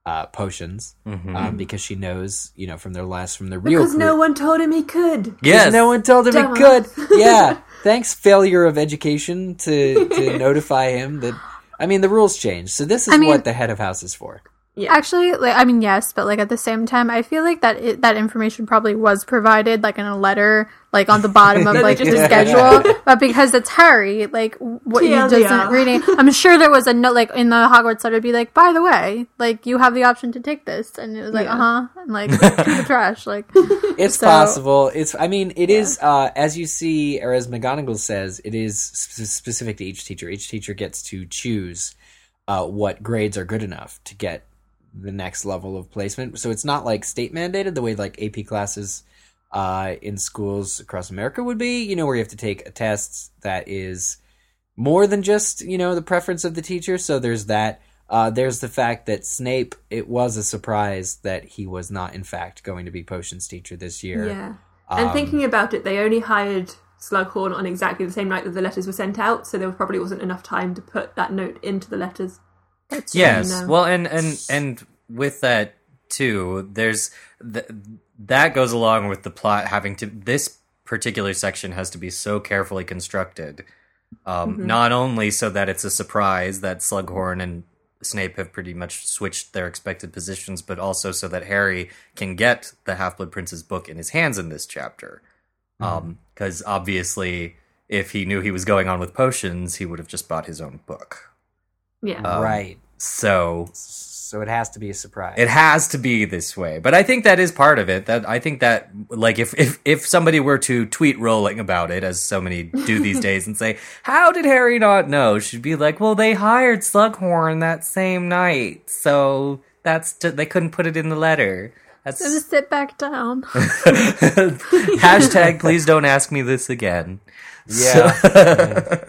uh, potions, Mm-hmm. um, because she knows, you know, from their last from the real Because no one told him he could. because Yes. no one told him he could. Yeah, thanks, failure of education to to notify him that. I mean, the rules changed, so this is I mean- what the head of house is for. Yeah. Actually, like, I mean, yes, but like at the same time, I feel like that it, that information probably was provided like in a letter, like on the bottom of like just- the schedule. But because it's Harry, like what he doesn't reading, I'm sure there was a note like in the Hogwarts letter, be like, by the way, like you have the option to take this, and it was like, Yeah. uh huh, and like to the trash, like It's So- possible. It's. I mean, it is. Uh, as you see, or as McGonagall says, it is sp- specific to each teacher. Each teacher gets to choose uh, what grades are good enough to get the next level of placement. So it's not like state mandated the way like AP classes uh, in schools across America would be. You know, where you have to take a test that is more than just you know the preference of the teacher. So there's that. Uh, there's the fact that Snape. It was a surprise that he was not, in fact, going to be potions teacher this year. Yeah. And Um, thinking about it, they only hired Slughorn on exactly the same night that the letters were sent out, so there probably wasn't enough time to put that note into the letters. Yes. know. Well, and and and with that too, there's th- that goes along with the plot having to this particular section has to be so carefully constructed. Um, Not only so that it's a surprise that Slughorn and Snape have pretty much switched their expected positions, but also so that Harry can get the Half Blood Prince's book in his hands in this chapter. Um, because obviously, if he knew he was going on with potions, he would have just bought his own book. Yeah. Um, right. So So it has to be a surprise. it has to be this way. But I think that is part of it. That I think that like if if if somebody were to tweet Rowling about it, as so many do these days, and say, "How did Harry not know?" She'd be like, "Well, they hired Slughorn that same night, so that's ju- they couldn't put it in the letter." That's just sit back down. hashtag. Please don't ask me this again. Yeah.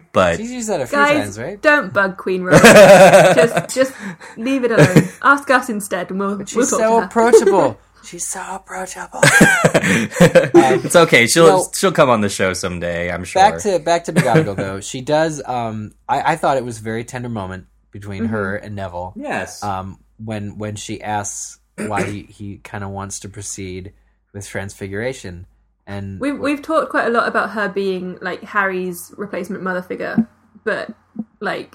But She's used that a few Guys, times, right? don't bug Queen Rose. just, just leave it alone. Ask us instead, and we'll, we'll She's talk so to her. approachable. She's so approachable. it's okay. She'll No. she'll come on the show someday. I'm sure. back to back to McGonagall though. She does. Um, I, I thought it was a very tender moment between her and Neville. yes. Um, when when she asks why he, he kind of wants to proceed with Transfiguration, and We've we've talked quite a lot about her being like Harry's replacement mother figure, but like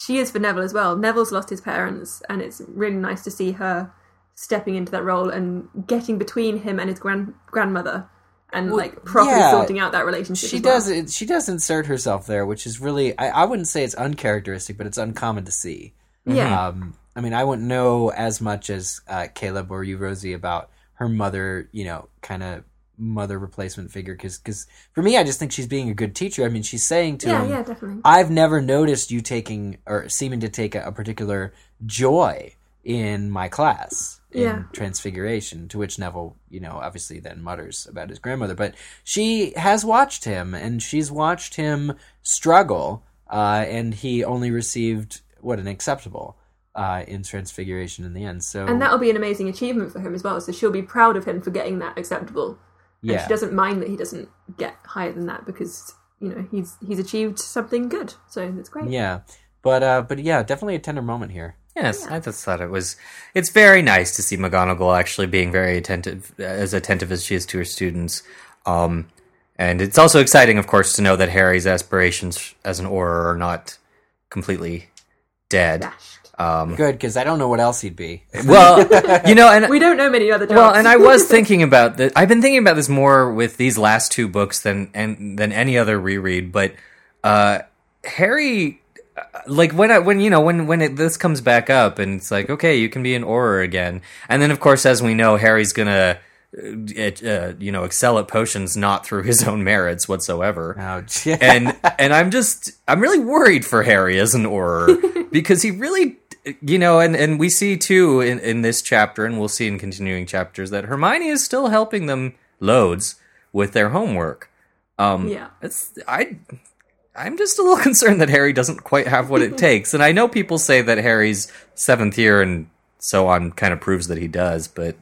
she is for Neville as well. Neville's lost his parents, and it's really nice to see her stepping into that role and getting between him and his grand grandmother, and Well, like properly yeah. sorting out that relationship. she well. does. She does insert herself there, which is really I, I wouldn't say it's uncharacteristic, but it's uncommon to see. Yeah, Um, I mean, I wouldn't know as much as uh, Caleb or you, Rosie, about her mother. You know, kind of mother replacement figure. Because because for me, I just think she's being a good teacher. I mean, she's saying to yeah, him, yeah, definitely. "I've never noticed you taking or seeming to take a, a particular joy in my class." In Yeah. Transfiguration, to which Neville, you know, obviously then mutters about his grandmother, but she has watched him and she's watched him struggle, uh, and he only received what an acceptable uh, in Transfiguration in the end. So And that'll be an amazing achievement for him as well. So she'll be proud of him for getting that acceptable. And yeah, she doesn't mind that he doesn't get higher than that because you know he's he's achieved something good. So it's great. yeah, but uh, but yeah, definitely a tender moment here. Yes, I just thought it was. It's very nice to see McGonagall actually being very attentive, as attentive as she is to her students. Um, and it's also exciting, of course, to know that Harry's aspirations as an Auror are not completely dead. Dashed. Um, Good, because I don't know what else he'd be. well, you know, and We don't know many other jobs. well, and I was thinking about that. I've been thinking about this more with these last two books than and than any other reread. But uh, Harry, uh, like when I when you know when when it, this comes back up and it's like okay, you can be an Auror again, and then of course as we know, Harry's gonna. Uh, uh, you know, excel at potions not through his own merits whatsoever Ouch. and and I'm just I'm really worried for Harry as an Auror because he really you know and and we see too in in this chapter and we'll see in continuing chapters that Hermione is still helping them loads with their homework. Um Yeah. it's I I'm just a little concerned that Harry doesn't quite have what it takes. And I know people say that Harry's 7th year and so on kind of proves that he does, but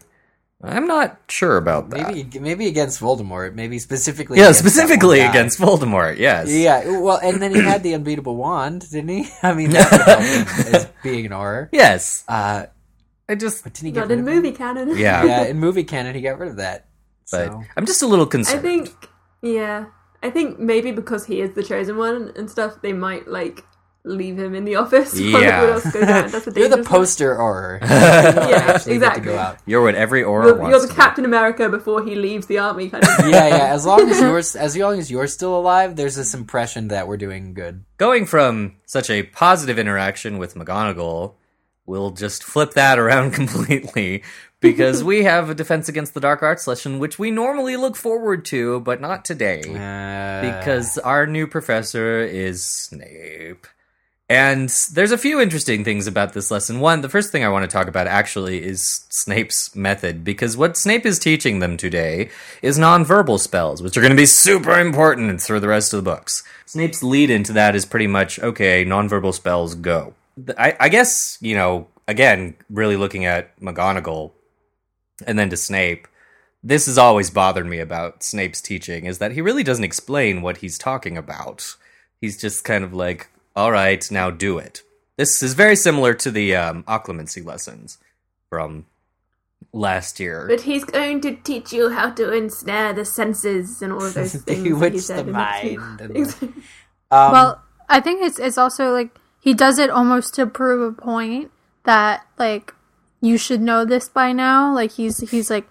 I'm not sure about that. Maybe maybe against Voldemort. Maybe specifically. yeah, against that specifically one guy. against Voldemort. Yes. Yeah, well, and then he had the unbeatable wand, didn't he? I mean, that would help as being an Auror. Yes. Uh, I just but didn't he get Not rid in of movie canon. yeah. Yeah, in movie canon, he got rid of that. But So I'm just a little concerned. I think, yeah, I think maybe because he is the chosen one and stuff, they might like leave him in the office. Yeah. everyone else goes out. That's a you're the poster Auror. Yeah, Actually get to exactly. go out. You're what every Auror You're, wants. you're the to be. Captain America before he leaves the army, kind of. Yeah, yeah. As long as you're as long as you're still alive, there's this impression that we're doing good. Going from such a positive interaction with McGonagall, we'll just flip that around completely because we have a Defense Against the Dark Arts lesson, which we normally look forward to, but not today. Uh, because our new professor is Snape. And there's a few interesting things about this lesson. One, the first thing I want to talk about actually is Snape's method, because what Snape is teaching them today is nonverbal spells, which are going to be super important through the rest of the books. Snape's lead into that is pretty much okay, nonverbal spells go. I, I guess, you know, again, really looking at McGonagall and then to Snape, this has always bothered me about Snape's teaching is that he really doesn't explain what he's talking about. He's just kind of like, all right, now do it. This is very similar to the um, occlumency lessons from last year. But he's going to teach you how to ensnare the senses and all of those things. that he Bewitch said the in mind. and- Exactly. um, well, I think it's it's also like he does it almost to prove a point that like you should know this by now. Like he's he's like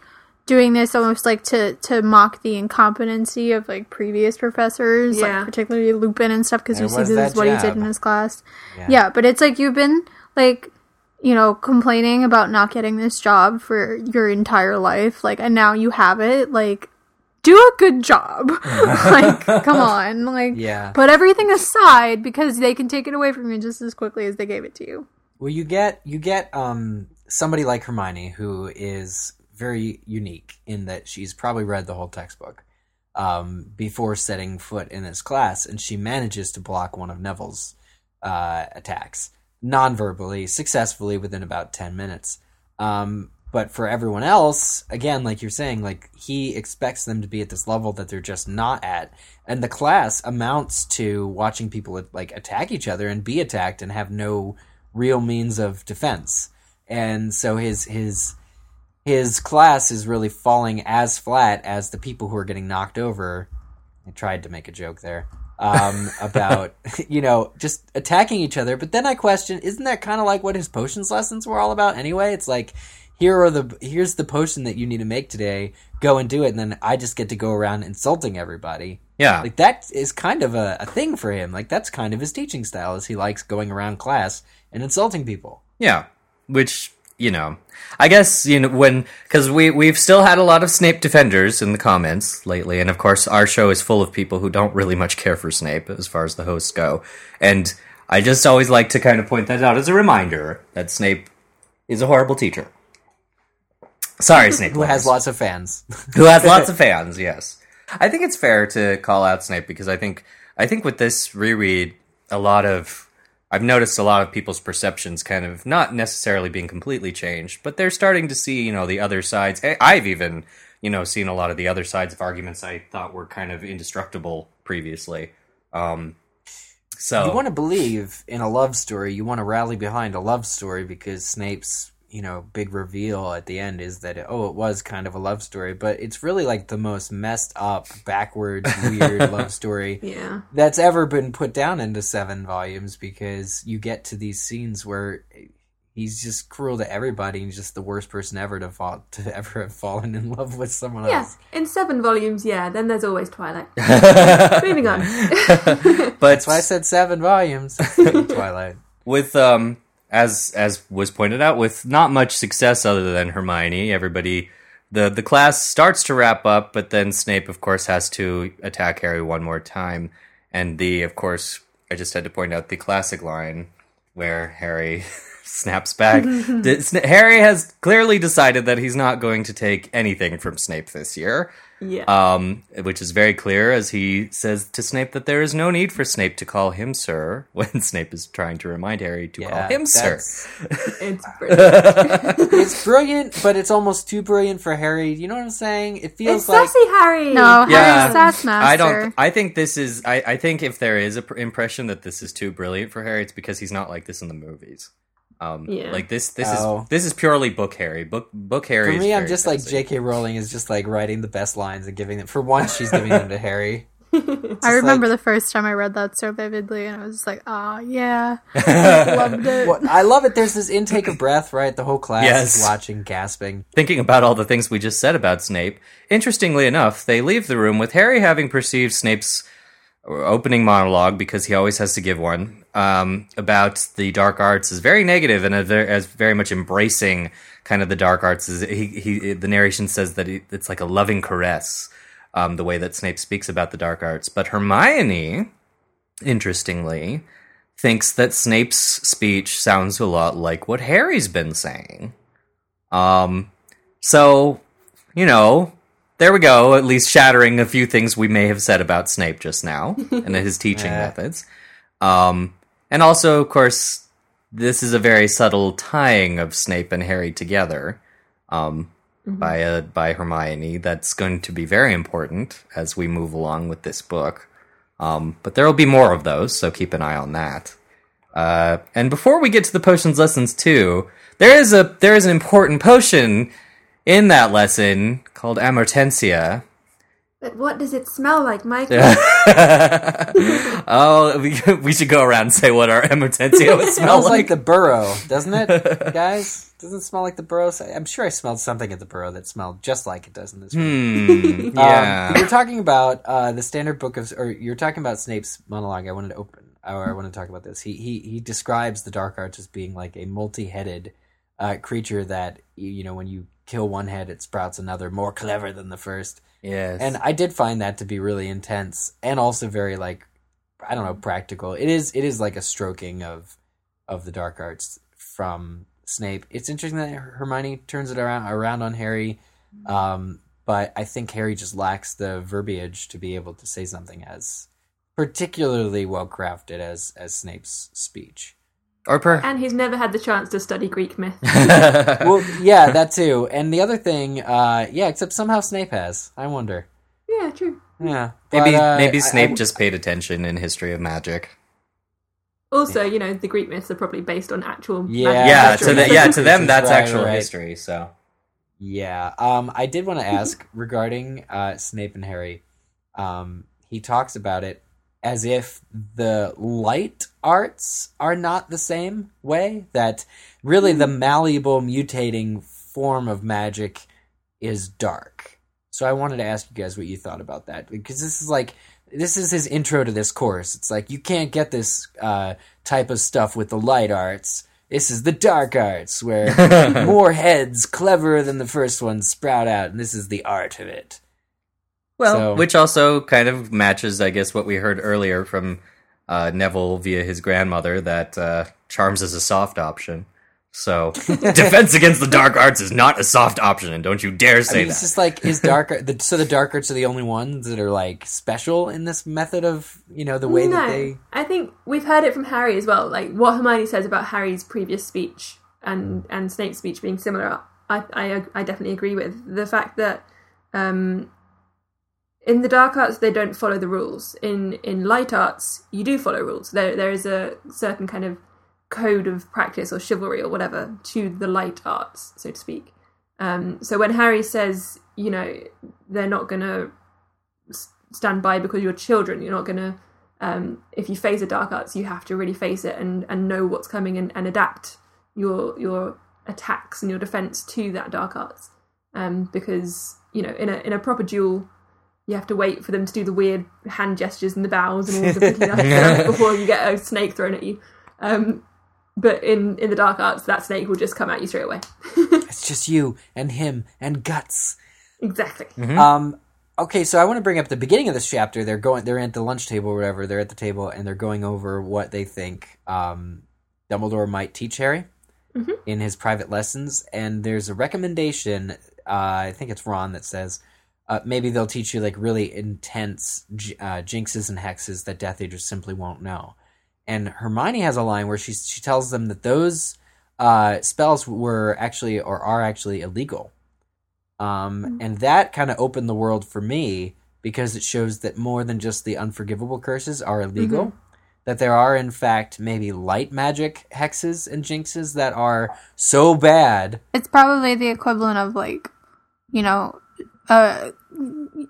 doing this almost like to to mock the incompetency of like previous professors, Yeah. like particularly Lupin and stuff, because you see this is that what he did in his class. Yeah. Yeah. but it's like you've been like you know complaining about not getting this job for your entire life, like, and now you have it, like. Do a good job. like, come on. Like, Yeah. put everything aside because they can take it away from you just as quickly as they gave it to you. Well, you get you get um somebody like Hermione who is very unique in that she's probably read the whole textbook um, before setting foot in this class, and she manages to block one of Neville's uh, attacks non-verbally, successfully within about ten minutes. Um, but for everyone else, again, like you're saying, like he expects them to be at this level that they're just not at, and the class amounts to watching people like attack each other and be attacked and have no real means of defense. And so his his his class is really falling as flat as the people who are getting knocked over. I tried to make a joke there um, about you know just attacking each other, but then I question: Isn't that kind of like what his potions lessons were all about anyway? It's like here are the here's the potion that you need to make today. Go and do it, and then I just get to go around insulting everybody. yeah. Like that is kind of a, a thing for him. Like that's kind of his teaching style. Is he likes going around class and insulting people. Yeah, which you know, I guess you know when because we we've still had a lot of Snape defenders in the comments lately, and of course our show is full of people who don't really much care for Snape as far as the hosts go, and I just always like to kind of point that out as a reminder that Snape is a horrible teacher. Sorry, Snape. Who has lots of fans. who has lots of fans. Yes, I think it's fair to call out Snape because I think I think with this reread, a lot of I've noticed a lot of people's perceptions kind of not necessarily being completely changed, but they're starting to see you know the other sides. I've even you know seen a lot of the other sides of arguments I thought were kind of indestructible previously. Um, so you want to believe in a love story. You want to rally behind a love story because Snape's, you know, big reveal at the end is that oh, it was kind of a love story, but it's really like the most messed up, backwards, weird love story Yeah. that's ever been put down into seven volumes because you get to these scenes where he's just cruel to everybody and he's just the worst person ever to fall to ever have fallen in love with someone Yeah. else. In seven volumes, yeah. Then there's always Twilight. Moving on. but That's why I said seven volumes. Twilight. with um as as was pointed out with not much success other than Hermione everybody the the class starts to wrap up but then Snape of course has to attack Harry one more time and the of course I just had to point out the classic line where Harry snaps back. Harry has clearly decided that he's not going to take anything from Snape this year. Yeah. Um, which is very clear as he says to Snape that there is no need for Snape to call him sir when Snape is trying to remind Harry to call him sir. it's brilliant. It's brilliant, but it's almost too brilliant for Harry. You know what I'm saying? It feels it's like sassy Harry. No, Yeah. Harry's sassmaster. I don't. I think this is. I, I think if there is a pr- impression that this is too brilliant for Harry, it's because he's not like this in the movies. Um, Yeah. like this. This Oh. is this is purely book Harry. Book book Harry. for is me, I'm very just like. J.K. Rowling is just like writing the best lines and giving them. For once, she's giving them to Harry. I remember like- the first time I read that so vividly, and I was like, "Oh yeah, loved it." Well, I love it. There's this intake of breath, right? The whole class Yes. is watching, gasping. Thinking about all the things we just said about Snape, interestingly enough, they leave the room with Harry having perceived Snape's opening monologue because he always has to give one um, about the dark arts is very negative and as very much embracing kind of the dark arts. Is he, he the narration says that it, it's like a loving caress, um, the way that Snape speaks about the dark arts. But Hermione, interestingly, thinks that Snape's speech sounds a lot like what Harry's been saying. Um, so, you know, there we go, at least shattering a few things we may have said about Snape just now and his teaching methods. Um, and also, of course, this is a very subtle tying of Snape and Harry together um, by uh, by Hermione. That's going to be very important as we move along with this book. Um, but there will be more of those, so keep an eye on that. Uh, and before we get to the potions lessons too, there is a there is an important potion in that lesson called Amortentia. But what does it smell like, Mike? oh, we, we should go around and say what our Amortentia would smell smells like like. the burrow, doesn't it, guys? Doesn't it smell like the burrow? I'm sure I smelled something at the burrow that smelled just like it does in this room. Hmm, Um, yeah. you're talking about uh, the standard book of, or you're talking about Snape's monologue. I wanted to open, or I want to talk about this. He he he describes the Dark Arts as being like a multi-headed uh, creature that you, you know when you kill one head, it sprouts another, more clever than the first. yes. And I did find that to be really intense and also very like I don't know practical. It is it is like a stroking of of the dark arts from Snape. It's interesting that Hermione turns it around around on Harry, um, but I think Harry just lacks the verbiage to be able to say something as particularly well crafted as as Snape's speech. Or per. and he's never had the chance to study Greek myth. well, yeah, that too. And the other thing, uh, yeah, except somehow Snape has. I wonder. yeah, true. Yeah, maybe But, uh, maybe Snape I- just paid attention in History of Magic. Also, you know, the Greek myths are probably based on actual. Yeah. magic Yeah, to the, yeah to them that's Right, actual right. history. So Yeah. Um, I did want to ask regarding uh, Snape and Harry. Um, he talks about it as if the light arts are not the same way. That really the malleable, mutating form of magic is dark. So I wanted to ask you guys what you thought about that because this is like this is his intro to this course. It's like you can't get this uh, type of stuff with the light arts. This is the dark arts where more heads cleverer than the first one sprout out, and this is the art of it. Well, So- which also kind of matches, I guess, what we heard earlier from uh, Neville via his grandmother that uh, charms is a soft option. So, defense against the dark arts is not a soft option, and don't you dare I say mean, that. it's just like is dark the, so the dark arts are the only ones that are like special in this method of you know the way no, that they I think we've heard it from Harry as well. Like what Hermione says about Harry's previous speech and and Snape's speech being similar. I I, I definitely agree with the fact that um, in the dark arts they don't follow the rules. In in light arts you do follow rules. There there is a certain kind of code of practice or chivalry or whatever to the light arts, so to speak. Um, so when Harry says, you know, they're not going to stand by because you're children, you're not going to um, if you face a dark arts, you have to really face it and, and know what's coming and, and adapt your your attacks and your defense to that dark arts. Um, because you know, in a in a proper duel, you have to wait for them to do the weird hand gestures and the bows and all the pretty stuff before you get a snake thrown at you. Um, but in in the dark arts, that snake will just come at you straight away. it's just you and him and guts. exactly. Um, okay, so I want to bring up the beginning of this chapter. They're going, they're at the lunch table, or whatever. They're at the table and they're going over what they think um, Dumbledore might teach Harry. in his private lessons, and there's a recommendation. Uh, I think it's Ron that says uh, maybe they'll teach you like really intense uh, jinxes and hexes that Death Eaters simply won't know. And Hermione has a line where she she tells them that those uh, spells were actually or are actually illegal. Um, And that kind of opened the world for me because it shows that more than just the unforgivable curses are illegal. That there are, in fact, maybe light magic hexes and jinxes that are so bad. It's probably the equivalent of like, you know, uh,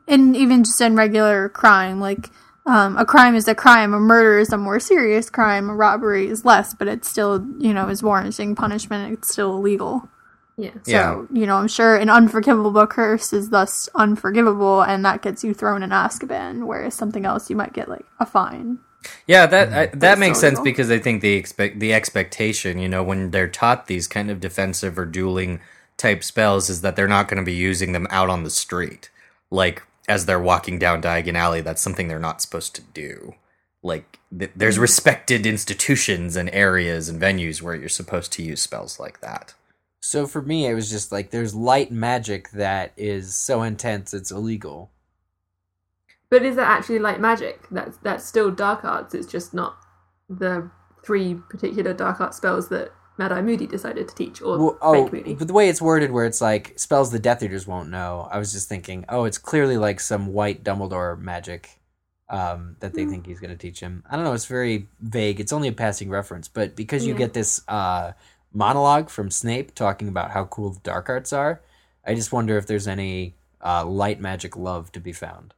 and even just in regular crime, like um, a crime is a crime, a murder is a more serious crime, a robbery is less, but it still, you know, is warranting punishment. It's still illegal. Yeah. So, Yeah. you know, I'm sure an unforgivable curse is thus unforgivable, and that gets you thrown in Azkaban, whereas something else you might get like a fine. Yeah, that I, that That's makes so sense legal. because I think the expect the expectation, you know, when they're taught these kind of defensive or dueling type spells, is that they're not going to be using them out on the street, like as they're walking down Diagon Alley. That's something they're not supposed to do. Like th- there's Mm-hmm. respected institutions and areas and venues where you're supposed to use spells like that. So for me, it was just like there's light magic that is so intense it's illegal. But is that actually light magic? That's that's still dark arts. It's just not the three particular dark art spells that Mad Eye Moody decided to teach, or Well, oh, Fake Moody. but the way it's worded, where it's like spells the Death Eaters won't know, I was just thinking, oh, it's clearly like some white Dumbledore magic um, that they think he's going to teach him. I don't know. It's very vague. It's only a passing reference, but because you Yeah. get this uh, monologue from Snape talking about how cool the dark arts are, I just wonder if there's any uh, light magic love to be found.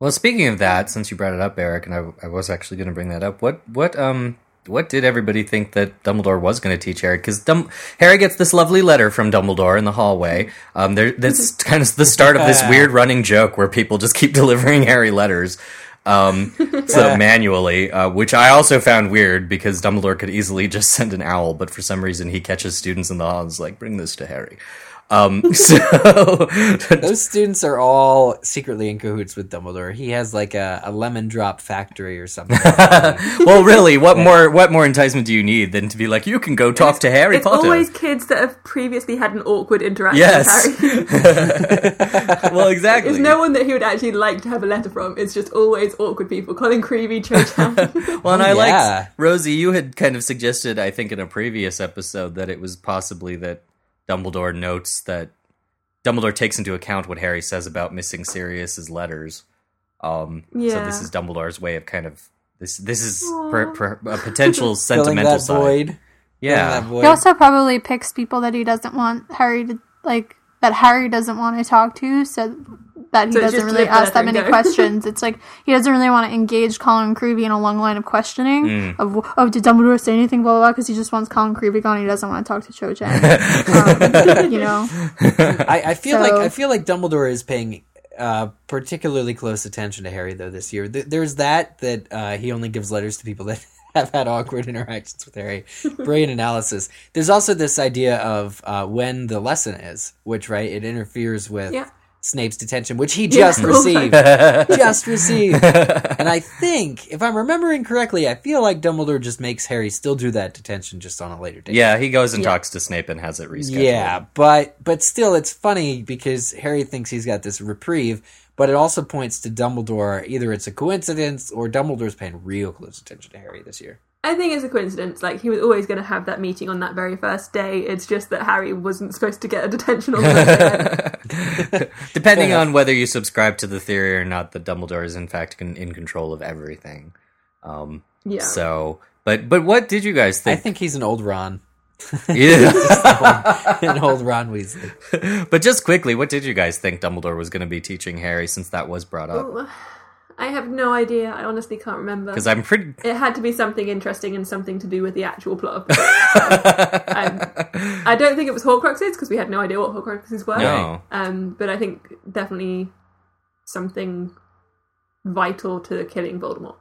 Well, speaking of that, since you brought it up, Eric, and I, I was actually going to bring that up, what what um what did everybody think that Dumbledore was going to teach Harry? Because Dum- Harry gets this lovely letter from Dumbledore in the hallway. Um, there that's kind of the start of this weird running joke where people just keep delivering Harry letters. Um, so manually, uh, which I also found weird because Dumbledore could easily just send an owl, but for some reason he catches students in the hall and is like, "Bring this to Harry." Um, so Those students are all secretly in cahoots with Dumbledore. He has like a, a lemon drop factory or something. well, really, what more what more enticement do you need than to be like, you can go talk to Harry it's Potter? always kids that have previously had an awkward interaction Yes. with Harry. well, exactly. There's no one that he would actually like to have a letter from. It's just always awkward people. Colin Creevey, Cho Chang. well, and I yeah. liked Rosie. You had kind of suggested, I think, in a previous episode, that it was possibly that Dumbledore notes that Dumbledore takes into account what Harry says about missing Sirius's letters. Um, So this is Dumbledore's way of kind of this. This is per, per, a potential sentimental that side. void. Filling Yeah. that void. He also probably picks people that he doesn't want Harry to like that Harry doesn't want to talk to, so that he So doesn't really ask that many go. questions. It's like he doesn't really want to engage Colin Creevey in a long line of questioning Mm. of oh did Dumbledore say anything blah blah blah because he just wants Colin Creevey gone. He doesn't want to talk to Cho Chang. um, you know, I, I feel like I feel like Dumbledore is paying uh, particularly close attention to Harry though this year. Th- There's that that uh, he only gives letters to people that have had awkward interactions with Harry. Brilliant analysis. There's also this idea of uh, when the lesson is, which right it interferes with Yeah. Snape's detention, which he just oh all the received. just received. And I think, if I'm remembering correctly, I feel like Dumbledore just makes Harry still do that detention just on a later date. Yeah, he goes and Yeah. talks to Snape and has it rescheduled. Yeah, but but still, it's funny because Harry thinks he's got this reprieve, but it also points to Dumbledore. Either it's a coincidence or Dumbledore's paying real close attention to Harry this year. I think it's a coincidence. Like he was always going to have that meeting on that very first day. It's just that Harry wasn't supposed to get a detention on that day. Depending Fair on whether you subscribe to the theory or not that Dumbledore is in fact con- in control of everything. Um, Yeah. So, but but what did you guys think? I think? think he's an old Ron, Yeah. an old Ron Weasley. but just quickly, what did you guys think Dumbledore was going to be teaching Harry since that was brought up? Ooh, I have no idea. I honestly can't remember. Because I'm pretty. It had to be something interesting and something to do with the actual plot of the um, I don't think it was Horcruxes because we had no idea what Horcruxes were. No. Um, but I think definitely something vital to killing Voldemort.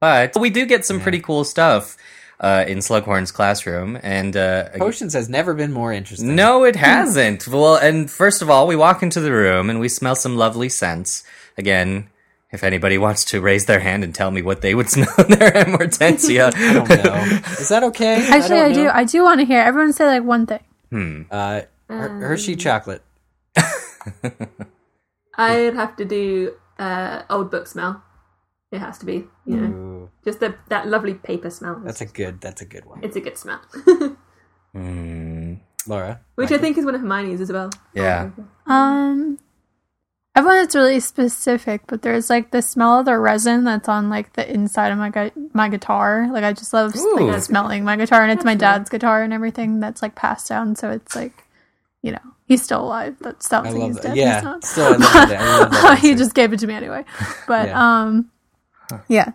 But we do get some pretty cool stuff uh, in Slughorn's classroom, and uh, Potions has never been more interesting. No, it hasn't. well, and first of all, we walk into the room and we smell some lovely scents. Again, if anybody wants to raise their hand and tell me what they would smell in their amortentia. I don't know. Is that okay? Actually, I, don't do. I do want to hear everyone say like one thing. Hmm. Uh, Her- Hershey chocolate. I'd have to do uh, old book smell. It has to be, you know, Ooh, just the, that lovely paper smell. that's a good. That's a good one. it's a good smell, Hmm. Laura. which I think is one of Hermione's as well. Yeah. Um, I have one that's really specific, but there's like the smell of the resin that's on like the inside of my gu- my guitar. Like I just love Ooh. like smelling my guitar, and it's my That's nice. dad's guitar and everything. That's like passed down, so it's like, you know, he's still alive. That stops I love he's that. dead. Yeah. He's not. Still, I love that. I he just gave it to me anyway. But Yeah. um, yeah.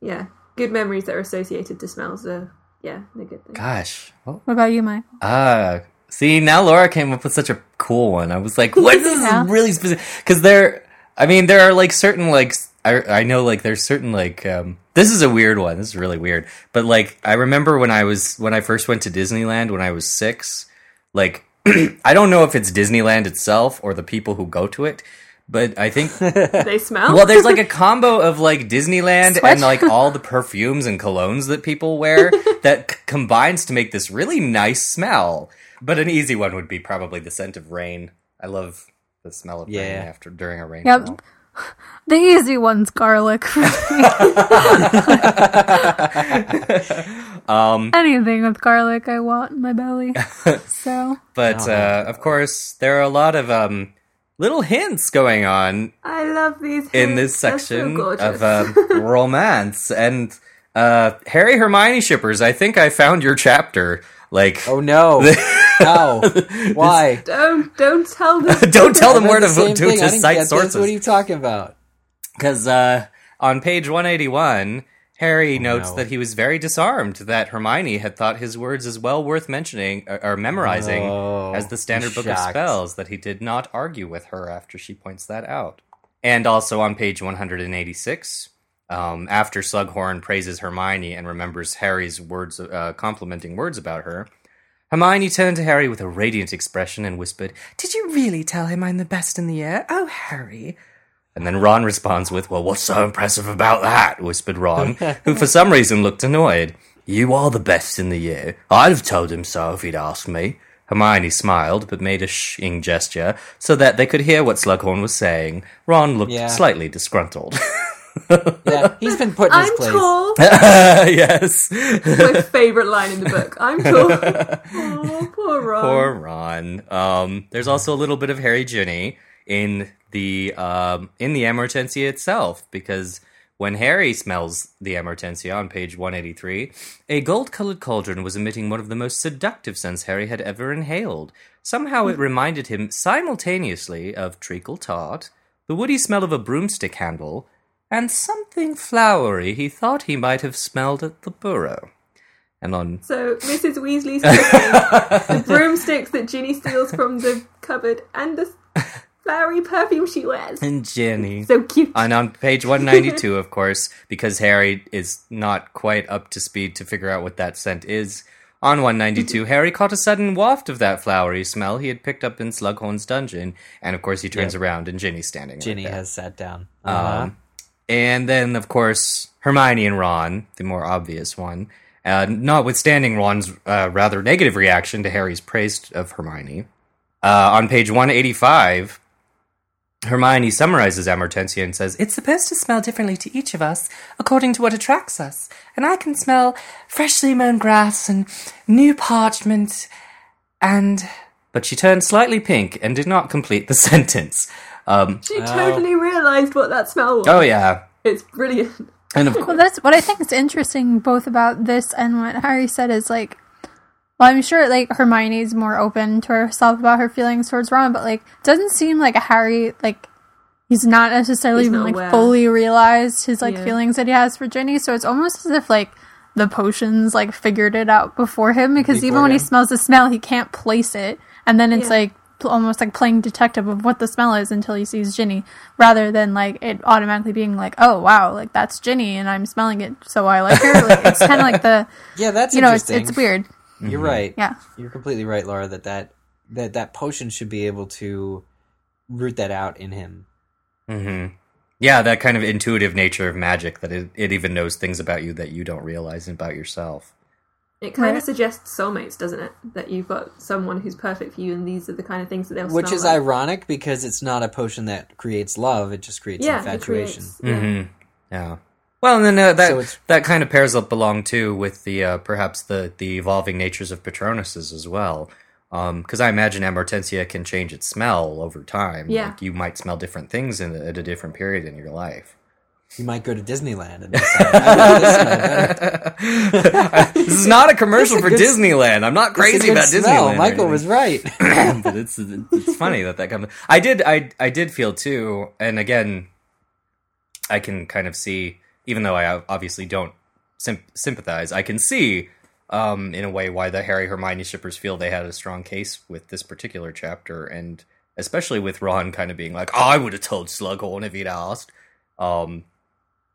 Yeah, good memories that are associated to smells are yeah, they're good things. Gosh. Well, What about you, Mike? Ah, see, now Laura came up with such a cool one. I was like, what is this Yeah. really specific? Because there, I mean, there are like certain like I know like there's certain like um this is a weird one. This is really weird. But like I remember when I was when I first went to Disneyland when I was six, like I don't know if it's Disneyland itself or the people who go to it, but I think They smell. well, there's like a combo of like Disneyland Switch. and like all the perfumes and colognes that people wear that c- combines to make this really nice smell. But an easy one would be probably the scent of rain. I love the smell of rain after during a Yep. rainfall. The easy one's garlic. Um, Anything with garlic, I want in my belly. So but Oh. uh, of course, there are a lot of um, little hints going on I love these in this They're so section of um, romance and uh, Harry Hermione shippers. I think I found your chapter. Like, Oh no! How? Why? don't don't tell them. don't tell them where read to, the same to, to cite get this. sources. What are you talking about? Because uh, on page 181, Harry notes Oh, no. that he was very disarmed that Hermione had thought his words as well worth mentioning or, or memorizing Oh, as the standard he's book of spells that he did not argue with her after she points that out. And also on page 186, um, after Slughorn praises Hermione and remembers Harry's words, uh, complimenting words about her, Hermione turned to Harry with a radiant expression and whispered, Did you really tell him I'm the best in the year? Oh, Harry. And then Ron responds with, Well, what's so impressive about that? whispered Ron, who for some reason looked annoyed. You are the best in the year. I'd have told him so if he'd asked me. Hermione smiled, but made a shing gesture so that they could hear what Slughorn was saying. Ron looked Yeah. slightly disgruntled. Yeah, he's been put in his I'm place. tall. yes. My favorite line in the book. I'm tall. oh, poor Ron. Poor Ron. Um, there's also a little bit of Harry Ginny in the um, in the Amortentia itself because when Harry smells the Amortentia on page 183, a gold-colored cauldron was emitting one of the most seductive scents Harry had ever inhaled. Somehow it reminded him simultaneously of treacle tart, the woody smell of a broomstick handle, and something flowery he thought he might have smelled at the burrow. And on So Mrs. Weasley's cooking the broomsticks that Ginny steals from the cupboard and the flowery perfume she wears. and Ginny. So cute. And on page 192, of course, because Harry is not quite up to speed to figure out what that scent is, on 192, Harry caught a sudden waft of that flowery smell he had picked up in Slughorn's dungeon. And of course, he turns around and Ginny's standing right Ginny there. has sat down. Uh-huh. Um, and then, of course, Hermione and Ron, the more obvious one, uh, notwithstanding Ron's uh, rather negative reaction to Harry's praise of Hermione. Uh, on page 185, Hermione summarizes Amortentia and says, It's supposed to smell differently to each of us, according to what attracts us. And I can smell freshly mown grass and new parchment and. But she turned slightly pink and did not complete the sentence. Um, she totally realised what that smell was. oh, yeah. It's brilliant. And of Well, that's what I think is interesting both about this and what Harry said is like, well, I'm sure like Hermione's more open to herself about her feelings towards Ron, but like, doesn't seem like Harry like he's not necessarily He's even not like aware. fully realized his like Yeah. feelings that he has for Ginny. So it's almost as if like the potions like figured it out before him because even Before when he smells the smell, he can't place it, and then it's Yeah. like pl- almost like playing detective of what the smell is until he sees Ginny, rather than like it automatically being like, oh wow, like that's Ginny and I'm smelling it, so I like her. Like, it's kind of like the yeah, that's you know, it's it's weird. You're right. Yeah. You're completely right, Laura. That that that that potion should be able to root that out in him. hmm Yeah, that kind of intuitive nature of magic that it, it even knows things about you that you don't realize about yourself. It kind Right. of suggests soulmates, doesn't it? That you've got someone who's perfect for you, and these are the kind of things that they'll. Which smell is like. ironic because it's not a potion that creates love; it just creates yeah, infatuation. creates- yeah. hmm Yeah. Well, and then uh, that So that kind of pairs up along too with the uh, perhaps the the evolving natures of Patronuses as well. Because I imagine Amortentia can change its smell over time. Yeah. Like you might smell different things in, at a different period in your life. You might go to Disneyland and decide, this is not a commercial a for good- Disneyland. I'm not crazy about smell. Disneyland. Michael was right. but it's it's funny that that comes. I did I I did feel too, and again, I can kind of see, even though I obviously don't symp- sympathize, I can see, um, in a way, why the Harry Hermione shippers feel they had a strong case with this particular chapter, and especially with Ron kind of being like, "I would have told Slughorn if he'd asked," um,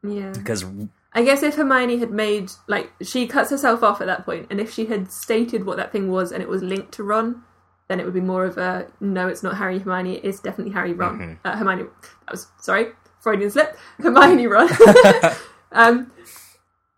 Yeah. because I guess if Hermione had made like she cuts herself off at that point, and if she had stated what that thing was and it was linked to Ron, then it would be more of a no, it's not Harry Hermione, it's definitely Harry Ron. Mm-hmm. Uh, Hermione. That was sorry, Freudian slip. Hermione Ron. um,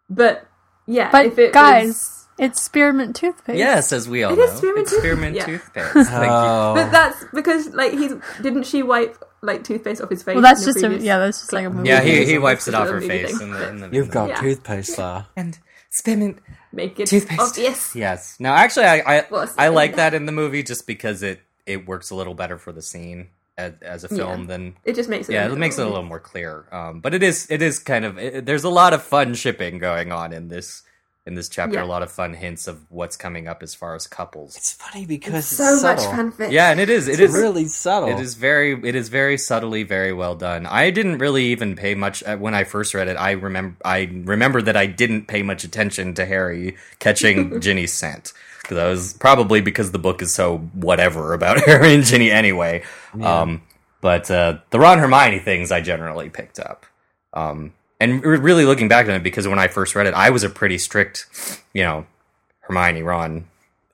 but yeah, But if it guys, was- it's spearmint toothpaste. yes, as we all It know, is spearmint it's tooth- spearmint yeah. toothpaste. Thank you. Oh. but that's because like he's didn't she wipe like toothpaste off his face? Well, that's in the just a previous- yeah, that's just like a movie. Yeah, he, he wipes it off her face. In the, in the, You've got Yeah. toothpaste there. and spearmint make it Toothpaste. obvious. Yes. Now, actually, I I, Well, I like that in the movie just because it it works a little better for the scene as, as a film Yeah. than It just makes it. yeah, it makes it a little more clear. Um, but it is it is kind of it, there's a lot of fun shipping going on in this in this chapter. Yeah. A lot of fun hints of what's coming up as far as couples. It's funny because it's, so much subtle. fanfic. Yeah, and it is it It's is really subtle. It is very, it is very subtly, very well done. I didn't really even pay much uh, when I first read it. I remember, I remember that I didn't pay much attention to Harry catching Ginny's scent because I was probably because the book is so whatever about Harry and Ginny anyway. Um, but uh, the Ron Hermione things I generally picked up. Um, and really looking back on it, because when I first read it, I was a pretty strict, you know, Hermione, Ron.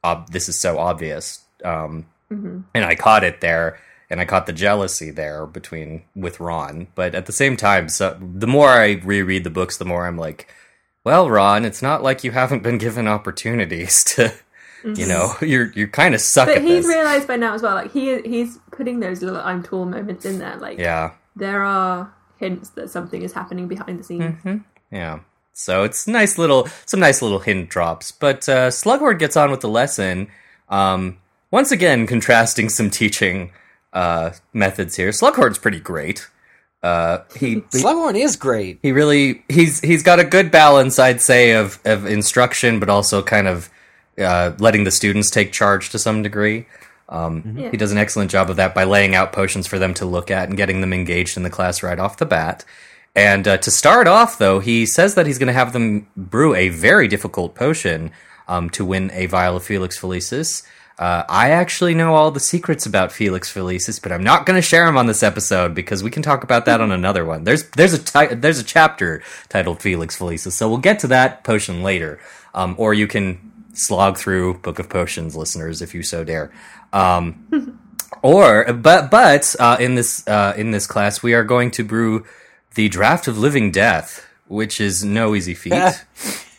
Ob- this is so obvious. Um, and I caught it there, and I caught the jealousy there between with Ron. But at the same time, so the more I reread the books, the more I'm like, well, Ron, it's not like you haven't been given opportunities to, you know, you're you're kind of suck But he's this. realised by now as well. Like he he's putting those little "I'm tall" moments in there. Like yeah, there are hints that something is happening behind the scenes. yeah. So it's nice little, some nice little hint drops. But uh, Slughorn gets on with the lesson. Um, once again, contrasting some teaching uh, methods here. Slughorn's pretty great. Uh, he Slughorn is great. he really he's he's got a good balance i'd say of of instruction but also kind of uh, letting the students take charge to some degree um, Yeah. he does an excellent job of that by laying out potions for them to look at and getting them engaged in the class right off the bat and uh, to start off though he says that he's going to have them brew a very difficult potion um, to win a vial of felix felicis uh, I actually know all the secrets about Felix Felicis, but I'm not going to share them on this episode because we can talk about that on another one. There's there's a ti- there's a chapter titled Felix Felicis, so we'll get to that potion later. Um, or you can slog through Book of Potions, listeners, if you so dare. Um, or but but uh, in this uh, in this class, we are going to brew the Draught of Living Death, which is no easy feat.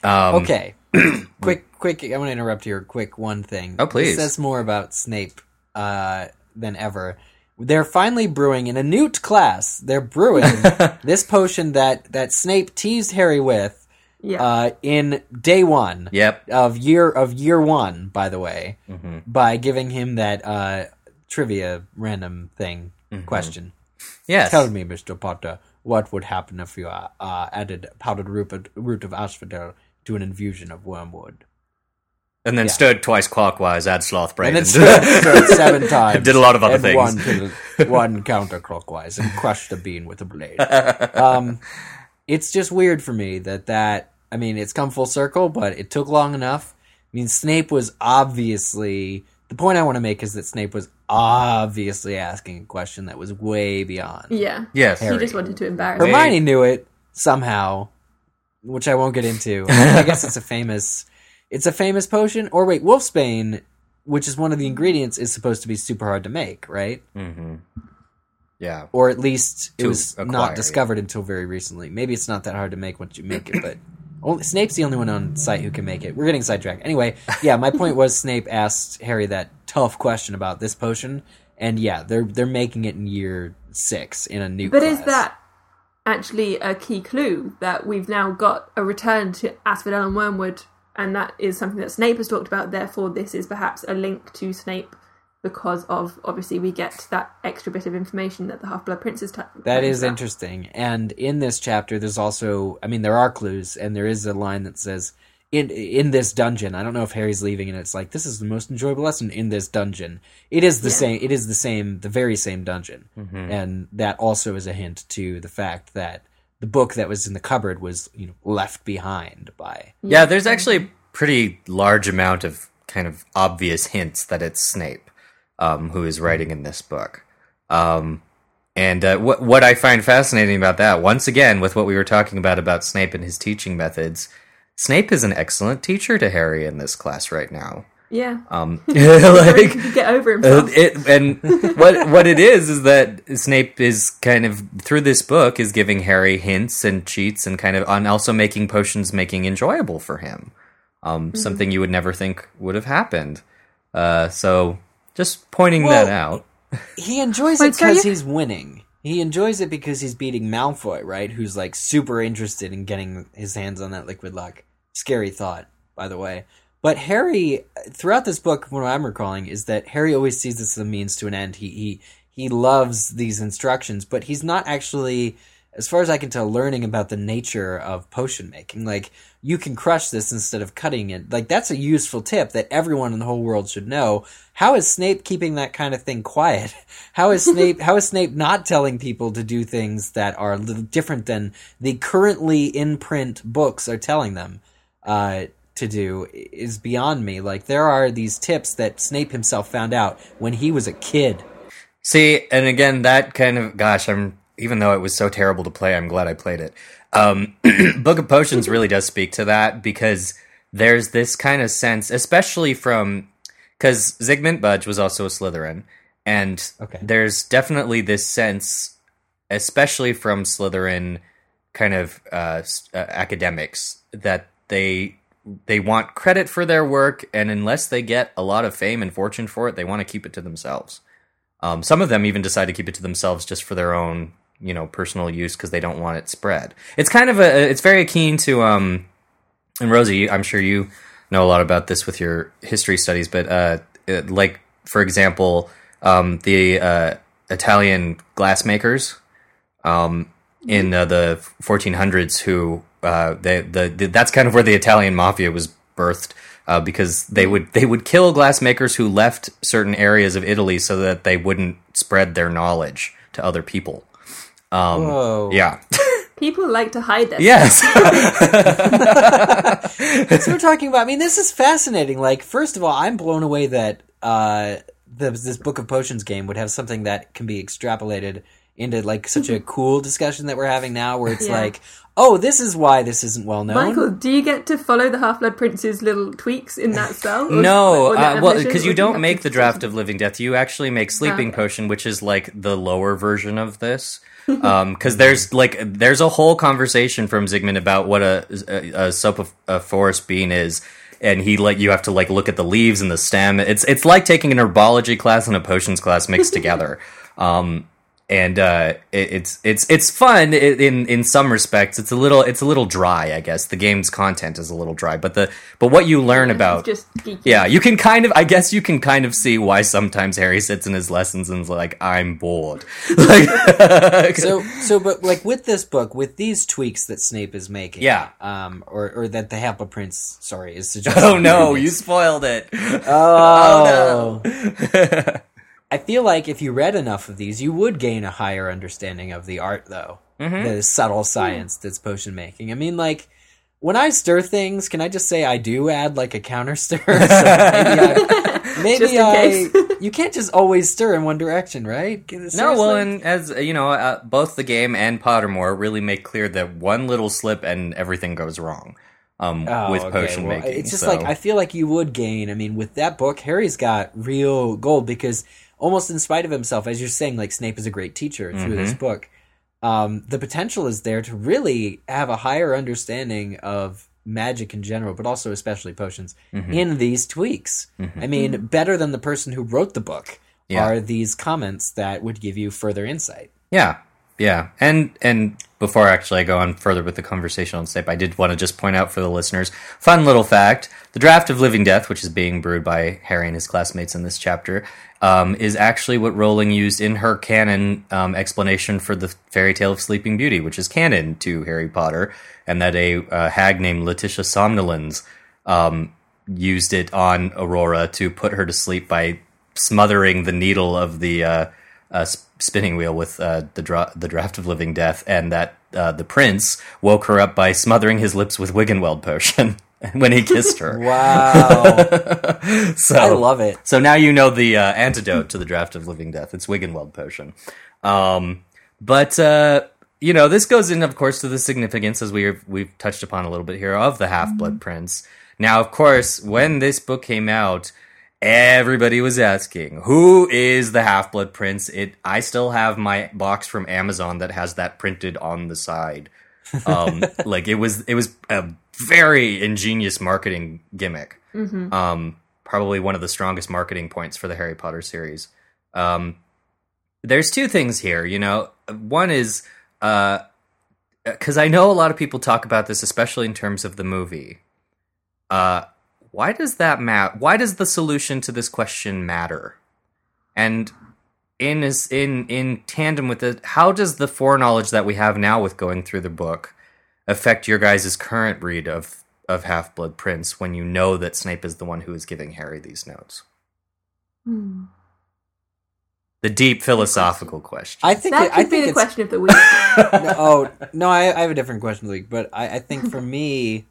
Um, Okay. quick, quick. I want to interrupt here. Quick, one thing. Oh, please. This says more about Snape uh, than ever. They're finally brewing in a NEWT class. They're brewing this potion that that Snape teased Harry with Yeah, uh, in day one Yep. of year of year one. By the way, Mm-hmm. by giving him that uh, trivia random thing Mm-hmm. question. Yes. Tell me, Mister Potter, what would happen if you uh, uh, added powdered root of, root of asphodel to an infusion of wormwood? and then stirred twice clockwise, add sloth brain. And then stirred, stirred seven times. Did a lot of other and things. One, to the, one counterclockwise and crushed the bean with a blade. Um, it's just weird for me that that. I mean, it's come full circle, but it took long enough. I mean, Snape was obviously. The point I want to make is that Snape was obviously asking a question that was way beyond. yeah. yes. He just wanted to embarrass. Wait. him. Hermione knew it somehow, which I won't get into. I guess it's a famous, it's a famous potion. Or wait, Wolfsbane, which is one of the ingredients, is supposed to be super hard to make, right? Mm-hmm. Yeah. or at least it was acquire, not yeah. discovered until very recently. Maybe it's not that hard to make once you make it, but only, Snape's the only one on site who can make it. We're getting sidetracked. Anyway, yeah, my point was Snape asked Harry that tough question about this potion, and yeah, they're they're making it in year six in a new. But is that actually a key clue that we've now got a return to Asphodel and Wormwood, and that is something that Snape has talked about. Therefore, this is perhaps a link to Snape because of obviously we get that extra bit of information that the Half Blood Prince is. T- That is interesting. And in this chapter, there's also, I mean, there are clues, and there is a line that says, "in in this dungeon." I don't know if Harry's leaving, and it's like, "This is the most enjoyable lesson in this dungeon." It is the Yeah. same. It is the same, the very same dungeon, Mm-hmm. and that also is a hint to the fact that the book that was in the cupboard was, you know, left behind by. Yeah, there's actually a pretty large amount of kind of obvious hints that it's Snape um, who is writing in this book. Um, and uh, what what I find fascinating about that, once again, with what we were talking about about Snape and his teaching methods, Snape is an excellent teacher to Harry in this class right now. Yeah, Um, like, get over uh, himself. it, and what what it is is that Snape is kind of through this book is giving Harry hints and cheats and kind of on also making potions making enjoyable for him. Um, Mm-hmm. Something you would never think would have happened. Uh, so just pointing that out. He enjoys it because he's winning. He enjoys it because he's beating Malfoy, right? Who's like super interested in getting his hands on that liquid luck. Scary thought, by the way. But Harry, throughout this book, what I'm recalling is that Harry always sees this as a means to an end. He he he loves these instructions, but he's not actually, as far as I can tell, learning about the nature of potion making. Like you can crush this instead of cutting it. Like that's a useful tip that everyone in the whole world should know. How is Snape keeping that kind of thing quiet? How is Snape how is Snape not telling people to do things that are a little different than the currently in print books are telling them uh, to do is beyond me. Like there are these tips that Snape himself found out when he was a kid. See, and again, that kind of gosh, I'm even though it was so terrible to play, I'm glad I played it. Um, Book of Potions really does speak to that because there's this kind of sense, especially from because Zygmunt Budge was also a Slytherin, and Okay. there's definitely this sense, especially from Slytherin kind of uh, uh, academics, that they they want credit for their work, and unless they get a lot of fame and fortune for it, they want to keep it to themselves. Um, some of them even decide to keep it to themselves just for their own, you know, personal use because they don't want it spread. It's kind of a, it's very akin to, um, and Rosie, I'm sure you know a lot about this with your history studies, but uh, it- like for example, um, the uh, Italian glassmakers um, in uh, the 1400s, who uh, they, the, the that's kind of where the Italian mafia was birthed. Uh, because they would they would kill glassmakers who left certain areas of Italy so that they wouldn't spread their knowledge to other people. Um, Whoa. Yeah. People like to hide their yes. That's what we're talking about. I mean, this is fascinating. Like, first of all, I'm blown away that uh, the, this Book of Potions game would have something that can be extrapolated into like such a cool discussion that we're having now, where it's Yeah. like, oh, this is why this isn't well known. Michael, do you get to follow the Half Blood Prince's little tweaks in that spell? Or- No, or that uh, well, because or you do have don't make the draught of Living Death. You actually make Sleeping Okay. Potion, which is like the lower version of this. Because there's like there's a whole conversation from Zygmunt about what a, a, a soap of a forest bean is, and he like you have to like look at the leaves and the stem. It's it's like taking an herbology class and a potions class mixed together. Um, and uh, it, it's it's it's fun in in some respects. It's a little it's a little dry, I guess. The game's content is a little dry, but the but what you learn about just geeky. yeah, you can kind of, I guess you can kind of see why sometimes Harry sits in his lessons and is like, I'm bored. like, so so but like with this book with these tweaks that snape is making Yeah. um or or that the Half-Blood prince sorry is suggesting oh no, you spoiled it. oh, no. I feel like if you read enough of these you would gain a higher understanding of the art though the subtle science that's potion making i mean like when I stir things, can I just say I do add like a counter stir? So maybe I, maybe I you can't just always stir in one direction, right? No, well, and as you know, uh, both the game and Pottermore really make clear that one little slip and everything goes wrong um, Oh, with okay, potion well, making. It's just so- like I feel like you would gain. I mean, with that book, Harry's got real gold because almost in spite of himself, as you're saying, like Snape is a great teacher through this mm-hmm. book. Um, the potential is there to really have a higher understanding of magic in general, but also especially potions mm-hmm. in these tweaks. Mm-hmm. I mean, better than the person who wrote the book Yeah. are these comments that would give you further insight. Yeah, yeah, and and before actually I go on further with the conversation on Snape, I did want to just point out for the listeners, fun little fact: the draught of Living Death, which is being brewed by Harry and his classmates in this chapter, um, is actually what Rowling used in her canon um, explanation for the Fairy Tale of Sleeping Beauty, which is canon to Harry Potter, and that a uh, hag named Letitia Somnolens um, used it on Aurora to put her to sleep by smothering the needle of the uh, uh, spinning wheel with uh, the dra- the draught of living death, and that uh, the prince woke her up by smothering his lips with Wiggenweld potion when he kissed her. Wow. so I love it. so now you know the uh, antidote to the draught of living death. It's Wiggenweld potion. Um, but uh, you know, this goes in, of course, to the significance as we've we've touched upon a little bit here of the Half Blood Prince. Now, of course, when this book came out, everybody was asking, "Who is the Half Blood Prince?" It. I still have my box from Amazon that has that printed on the side. Um, like it was, it was a very ingenious marketing gimmick um, probably one of the strongest marketing points for the Harry Potter series. Um, there's two things here, you know. One is because I know a lot of people talk about this, especially in terms of the movie. Uh, why does that matter? Why does the solution to this question matter? And in is in in tandem with it, how does the foreknowledge that we have now with going through the book affect your guys' current read of of Half Blood Prince when you know that Snape is the one who is giving Harry these notes? Hmm. The deep philosophical question. I think That it, I could be the question of the week. no, oh no, I, I have a different question of the week, but I, I think for me,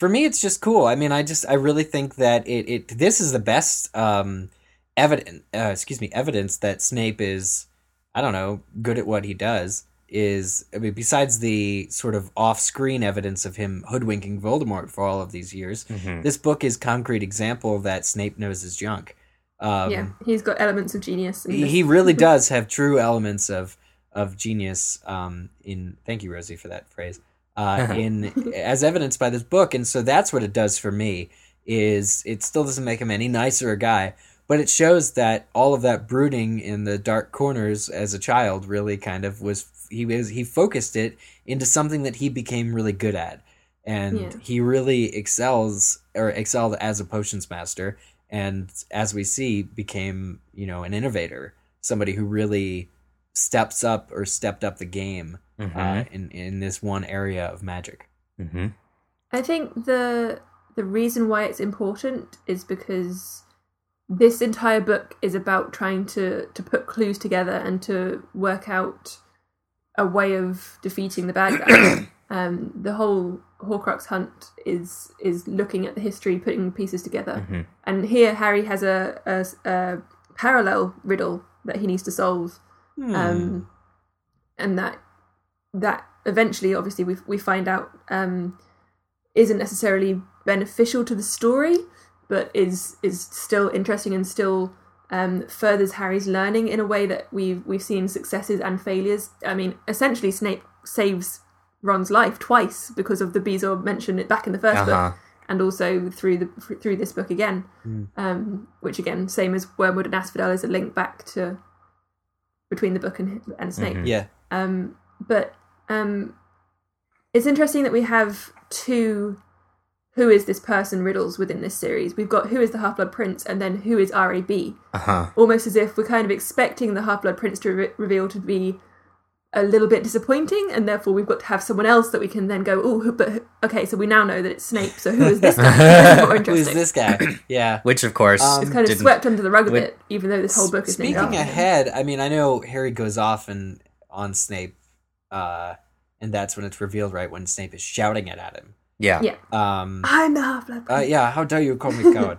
for me, it's just cool. I mean, I just I really think that it, it this is the best um evidence uh, excuse me evidence that Snape is I don't know good at what he does is I mean besides the sort of off-screen evidence of him hoodwinking Voldemort for all of these years, Mhm. this book is concrete example that Snape knows his junk. Um, yeah, he's got elements of genius. in he, he really does have true elements of of genius um in thank you rosie for that phrase uh in as evidenced by this book and so that's what it does for me is it still doesn't make him any nicer a guy but it shows that all of that brooding in the dark corners as a child really kind of was he was he focused it into something that he became really good at and Yeah. he really excels or excelled as a potions master and as we see became you know an innovator somebody who really steps up or stepped up the game uh, Mhm. in in this one area of magic hmm I think the the reason why it's important is because this entire book is about trying to to put clues together and to work out a way of defeating the bad guy. um, the whole Horcrux hunt is is looking at the history, putting pieces together, Mhm. and here Harry has a, a, a parallel riddle that he needs to solve Hmm. um, and that that eventually, obviously, we we find out um, isn't necessarily beneficial to the story, but is is still interesting and still um, furthers Harry's learning in a way that we've we've seen successes and failures. I mean, essentially, Snape saves Ron's life twice because of the Bezoar mentioned it back in the 1st Uh-huh. book, and also through the through this book again. Hmm. Um, which again, same as Wormwood and Asphodel, is a link back to between the book and and Snape. Mhm. yeah Um, but um, it's interesting that we have two who is this person riddles within this series. We've got who is the Half Blood Prince, and then who is RAB. Uh-huh. Almost as if we're kind of expecting the Half Blood Prince to re- reveal to be a little bit disappointing, and therefore we've got to have someone else that we can then go, oh, but who- okay, so we now know that it's Snape. So who is this guy? this is more who interesting. is this guguy yeah Which, of course, Um, It's kind of swept under the rug a bit, even though this whole book is named Speaking ahead, I mean, I know Harry goes off and on Snape, uh, and that's when it's revealed, right when Snape is shouting it at him. yeah. Yeah, Um, I'm the Half Blood uh, yeah, how dare you call me coward?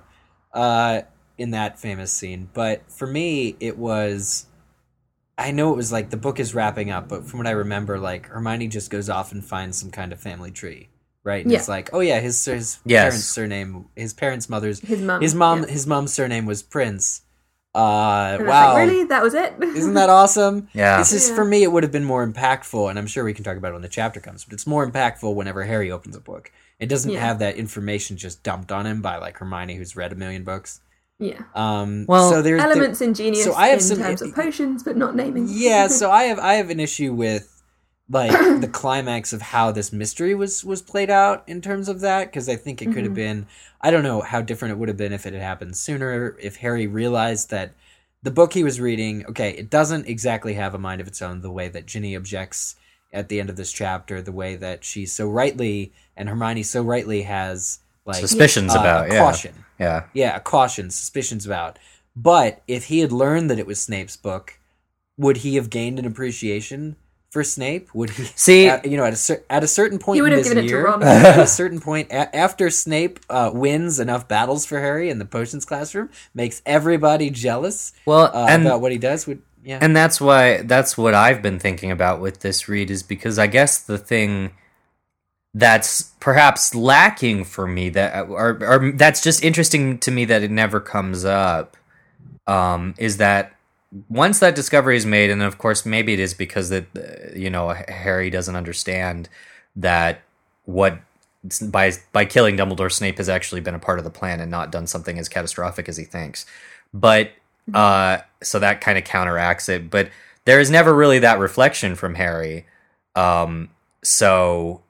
uh, in that famous scene, but for me, it was. I know it was like the book is wrapping up, but from what I remember, like Hermione just goes off and finds some kind of family tree, right? And Yeah. it's like, oh yeah, his his Yes. parents' surname, his parents' mother's His mum. his mom yeah. his mom's surname was Prince. Uh, And I was wow. like, really? That was it? Isn't that awesome? Yeah. This is Yeah. for me. It would have been more impactful, and I'm sure we can talk about it when the chapter comes. But it's more impactful whenever Harry opens a book. It doesn't Yeah. have that information just dumped on him by like Hermione, who's read a million books. Yeah. Um, Well, so there's there- Elements ingenious so I have in some- terms of potions, but not naming. yeah. So I have I have an issue with like the climax of how this mystery was was played out in terms of that because I think it could have Mm-hmm. been I don't know how different it would have been if it had happened sooner if Harry realized that the book he was reading okay it doesn't exactly have a mind of its own the way that Ginny objects at the end of this chapter the way that she so rightly and Hermione so rightly has like Suspicions uh, about, a yeah. caution Yeah. yeah, caution, suspicions about. But if he had learned that it was Snape's book, would he have gained an appreciation for Snape? Would he See- at, you know, at a cer- at a certain point He would in have this given it to Ron. at a certain point a- after Snape uh, wins enough battles for Harry in the potions classroom, makes everybody jealous Well, uh, and about what he does. Would yeah, and that's why that's what I've been thinking about with this read is because I guess the thing that's perhaps lacking for me that or, or that's just interesting to me that it never comes up um, is that once that discovery is made and of course maybe it is because that uh, you know Harry doesn't understand that what by by killing Dumbledore Snape has actually been a part of the plan and not done something as catastrophic as he thinks. But uh so that kind of counteracts it but there is never really that reflection from Harry. Um so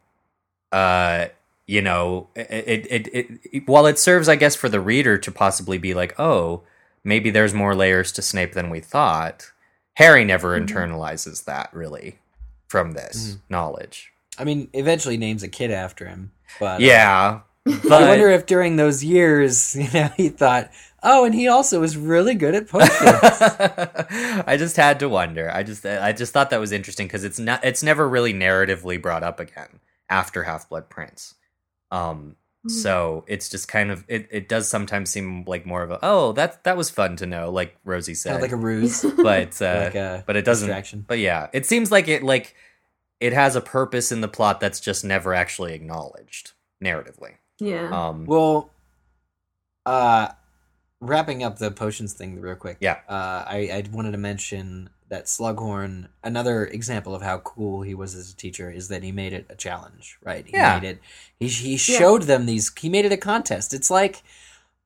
uh you know it, it it it while it serves i guess for the reader to possibly be like oh maybe there's more layers to snape than we thought harry never internalizes that really from this knowledge I mean, eventually names a kid after him. But uh, yeah I wonder if during those years, you know, he thought, oh, and he also was really good at potions. I just had to wonder. I just I just thought that was interesting because it's not it's never really narratively brought up again after Half Blood Prince. Um so it's just kind of it, it does sometimes seem like more of a oh that that was fun to know like Rosie said kind of like a ruse. but uh, like a but it doesn't distraction. but yeah it seems like it like it has a purpose in the plot that's just never actually acknowledged narratively Yeah. um Well, uh, wrapping up the potions thing real quick. Yeah. Uh, I, I wanted to mention that Slughorn, another example of how cool he was as a teacher, is that he made it a challenge, right? He Yeah. made it, he, he showed them these, he made it a contest. It's like,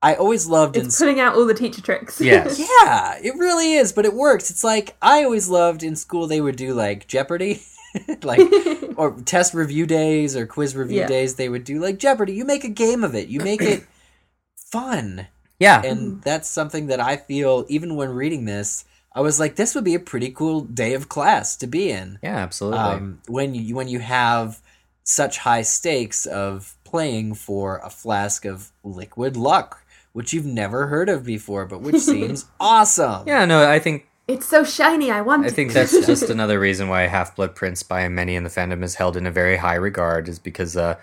I always loved in it's putting out all the teacher tricks. Yes. Yeah, it really is, but it works. It's like I always loved in school they would do like Jeopardy, like or test review days or quiz review Yeah. days. They would do like Jeopardy. You make a game of it. You make it fun, yeah and that's something that I feel even when reading this. I was like, this would be a pretty cool day of class to be in. yeah absolutely Um, when you when you have such high stakes of playing for a flask of liquid luck, which you've never heard of before, but which seems awesome. yeah no i think It's so shiny. I want. I think that's just another reason why Half Blood Prince by many in the fandom is held in a very high regard, is because uh,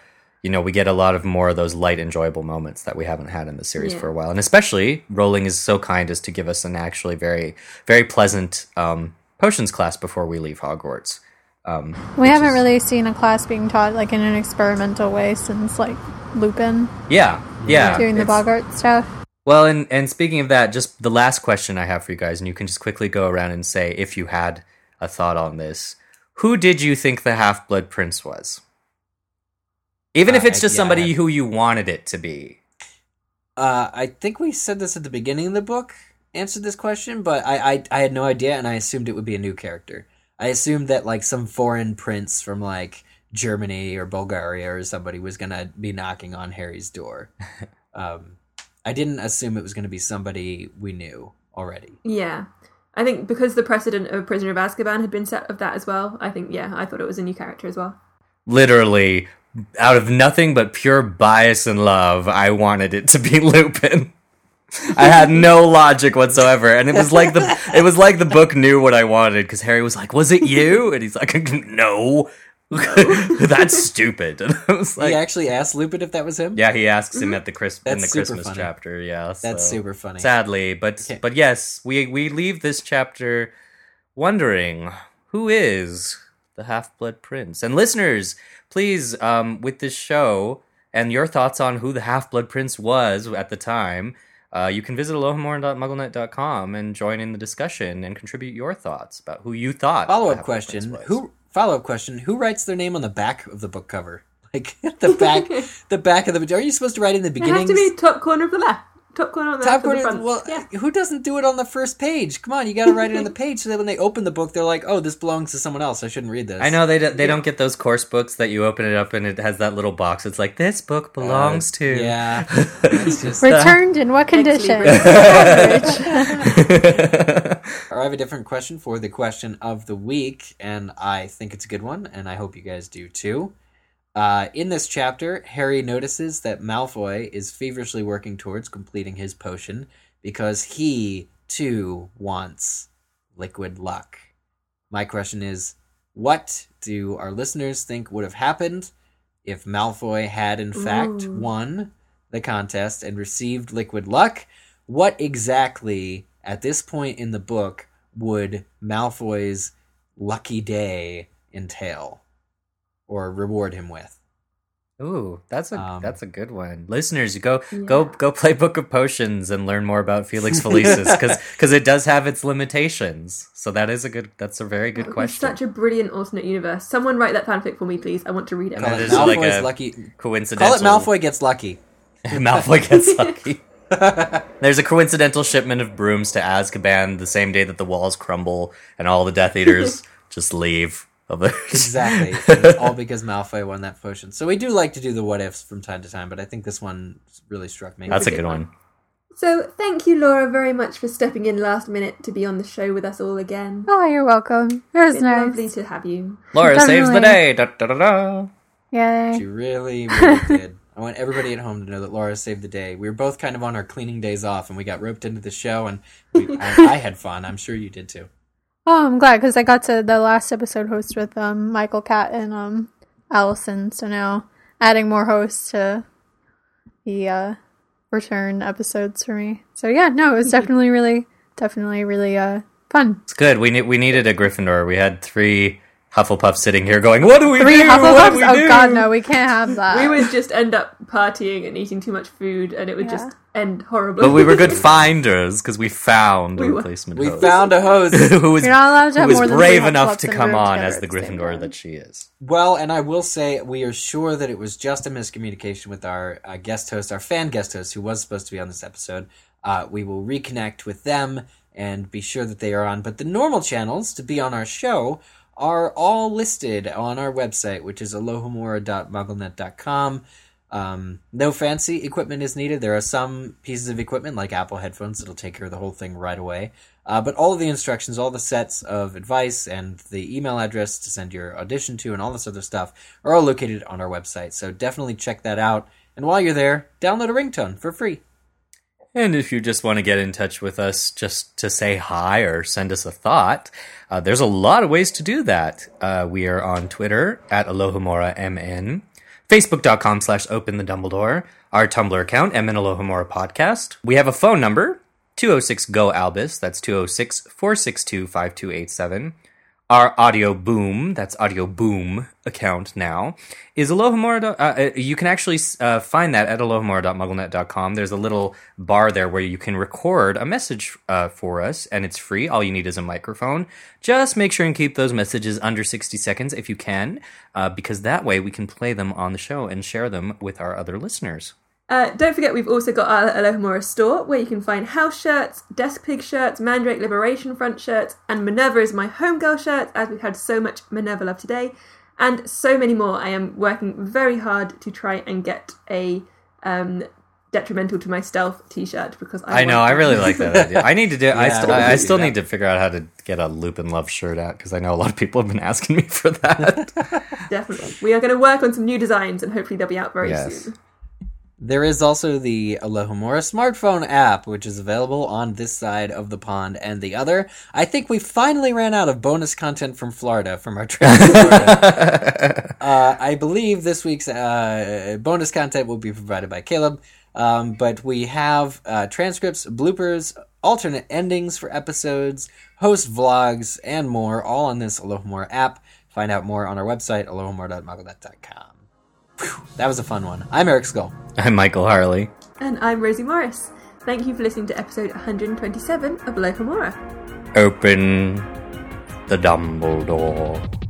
you know we get a lot of more of those light, enjoyable moments that we haven't had in the series Yeah. for a while, and especially Rowling is so kind as to give us an actually very, very pleasant um, potions class before we leave Hogwarts. Um, We haven't really seen a class being taught like in an experimental way since like Lupin yeah, yeah. doing the Boggart stuff. Well, and and speaking of that, just the last question I have for you guys, and you can just quickly go around and say if you had a thought on this. Who did you think the Half Blood Prince was? Even if Uh, it's just yeah, somebody I- who you wanted it to be. Uh, I think we said this at the beginning of the book. Answered this question, but I, I I had no idea, and I assumed it would be a new character. I assumed that like some foreign prince from like Germany or Bulgaria or somebody was gonna be knocking on Harry's door. um, I didn't assume it was gonna be somebody we knew already. Yeah. I think because the precedent of Prisoner of Azkaban had been set of that as well. I think yeah, I thought it was a new character as well. Literally, out of nothing but pure bias and love, I wanted it to be Lupin. I had no logic whatsoever, and it was like the it was like the book knew what I wanted because Harry was like, "Was it you?" And he's like, "No, that's stupid." And I was like, he actually asked Lupin if that was him. Yeah, he asks him mm-hmm. at the Chris in the Christmas funny. chapter. Yeah, that's super funny. Sadly, but Okay. but yes, we we leave this chapter wondering who is the Half Blood Prince. And listeners, please, um, with this show and your thoughts on who the Half Blood Prince was at the time, uh, you can visit alohomora.mugglenet.com and join in the discussion and contribute your thoughts about who you thought. Follow up question: Who? Follow up question: Who writes their name on the back of the book cover? Like the back, the back of the. Are you supposed to write in the It beginning? has to be top corner of the left. Top corner on the Top corner. the front. Well, yeah. who doesn't do it on the first page? Come on, you got to write it on the page so that when they open the book, they're like, "Oh, this belongs to someone else. I shouldn't read this." I know they do, they don't get those course books that you open it up and it has that little box. It's like this book uh, belongs to. Yeah, it's just. Returned in what condition? Or I have a different question for the question of the week, and I think it's a good one, and I hope you guys do too. Uh, in this chapter, Harry notices that Malfoy is feverishly working towards completing his potion because he, too, wants liquid luck. My question is what do our listeners think would have happened if Malfoy had, in fact, Ooh. won the contest and received liquid luck? What exactly, at this point in the book, would Malfoy's lucky day entail or reward him with? Ooh, that's a Um, that's a good one. Listeners, go go go play Book of Potions and learn more about Felix Felicis because because it does have its limitations. So that is a good. That's a very good That question. Such a brilliant alternate universe. Someone write that fanfic for me, please. I want to read it. And Call that it is like Malfoy's a lucky. Coincidental. Call it Malfoy gets lucky. Malfoy gets lucky. There's a coincidental shipment of brooms to Azkaban the same day that the walls crumble and all the Death Eaters just leave. Of the Exactly. It's all because Malfoy won that potion. So we do like to do the what ifs from time to time, but I think this one really struck me. That's a good good one. one. So, thank you, Laura, very much for stepping in last minute to be on the show with us all again. Oh, you're welcome. It was It's nice. lovely to have you. Laura saves the day. Da, da, da, da. Yay. She really, really did. I want everybody at home to know that Laura saved the day. We were both kind of on our cleaning days off, and we got roped into the show, and we, I, I had fun. I'm sure you did too. Oh, I'm glad because I got to the last episode host with um Michael Kat and um Allison. So now adding more hosts to the uh, return episodes for me. So yeah, no, it was definitely really, definitely really uh fun. It's good. We ne- we needed a Gryffindor. We had three Hufflepuffs sitting here going, "What do we Three do? What Hufflepuffs. do we Oh do?" God, no, we can't have that. we would just end up partying and eating too much food, and it would Yeah. just end horribly. But we were good finders because we found a We were- replacement We host found a host. who was You're not allowed to who have was more than brave three enough Hufflepuffs to in a come on as the Gryffindor that she is. Well, and I will say we are sure that it was just a miscommunication with our uh, guest host, our fan guest host, who was supposed to be on this episode. Uh, we will reconnect with them and be sure that they are on. But the normal channels to be on our show are all listed on our website, which is alohomora.mugglenet.com. Um, no fancy equipment is needed. There are some pieces of equipment like Apple headphones that'll take care of the whole thing right away. Uh, but all of the instructions, all the sets of advice, and the email address to send your audition to, and all this other stuff are all located on our website. So definitely check that out. And while you're there, download a ringtone for free. And if you just want to get in touch with us just to say hi or send us a thought, uh, there's a lot of ways to do that. Uh, we are on Twitter at AlohomoraMN, Facebook.com slash Open the Dumbledore, our Tumblr account, MN Alohomora Podcast. We have a phone number, 206 GO ALBUS, that's 206 462 5287. Our audio boom, that's audio boom account now, is Alohomora. Uh, uh, you can actually uh, find that at alohomora.mugglenet.com. There's a little bar there where you can record a message uh, for us, and it's free. All you need is a microphone. Just make sure and keep those messages under 60 seconds if you can, uh, because that way we can play them on the show and share them with our other listeners. Uh, don't forget, we've also got our Alohomora store where you can find house shirts, desk pig shirts, Mandrake Liberation Front shirts, and Minerva is my homegirl shirt, as we've had so much Minerva love today, and so many more. I am working very hard to try and get a um, detrimental to my stealth t-shirt because I, I know, I really like that idea. I need to do. I, st- I, I still need to figure out how to get a Lupin Love shirt out because I know a lot of people have been asking me for that. Definitely. We are going to work on some new designs and hopefully they'll be out very Yes. soon. There is also the Alohomora smartphone app, which is available on this side of the pond and the other. I think we finally ran out of bonus content from Florida from our trip to Florida. uh, I believe this week's uh, bonus content will be provided by Caleb, um, but we have uh, transcripts, bloopers, alternate endings for episodes, host vlogs, and more, all on this Alohomora app. Find out more on our website, alohomora.mugglenet.com. Whew, that was a fun one. I'm Eric Scull. I'm Michael Harle. And I'm Rosie Morris. Thank you for listening to episode 127 of Alohomora. Open the Dumbledore.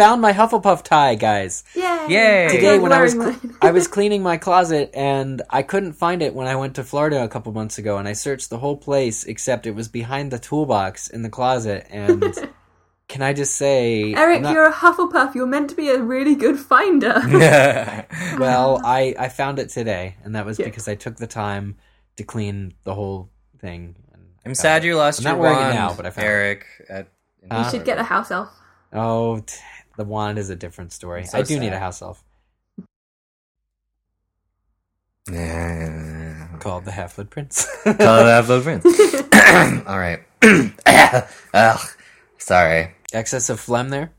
Found my Hufflepuff tie, guys. Yay! Yay! Today I'm when I was cl- I was cleaning my closet and I couldn't find it when I went to Florida a couple months ago and I searched the whole place except it was behind the toolbox in the closet and can I just say Eric, not- you're a Hufflepuff. You're meant to be a really good finder. well, I I found it today and that was Yeah. because I took the time to clean the whole thing. And I'm sad you lost I'm your not wand, now, but I found it. Eric. At, Uh, you should get a house elf. Oh, t- the wand is a different story. So I do need a house elf Yeah. called the Half Blood Prince. Call that Blood Prince. All right. Ugh. Sorry. Excess of phlegm there.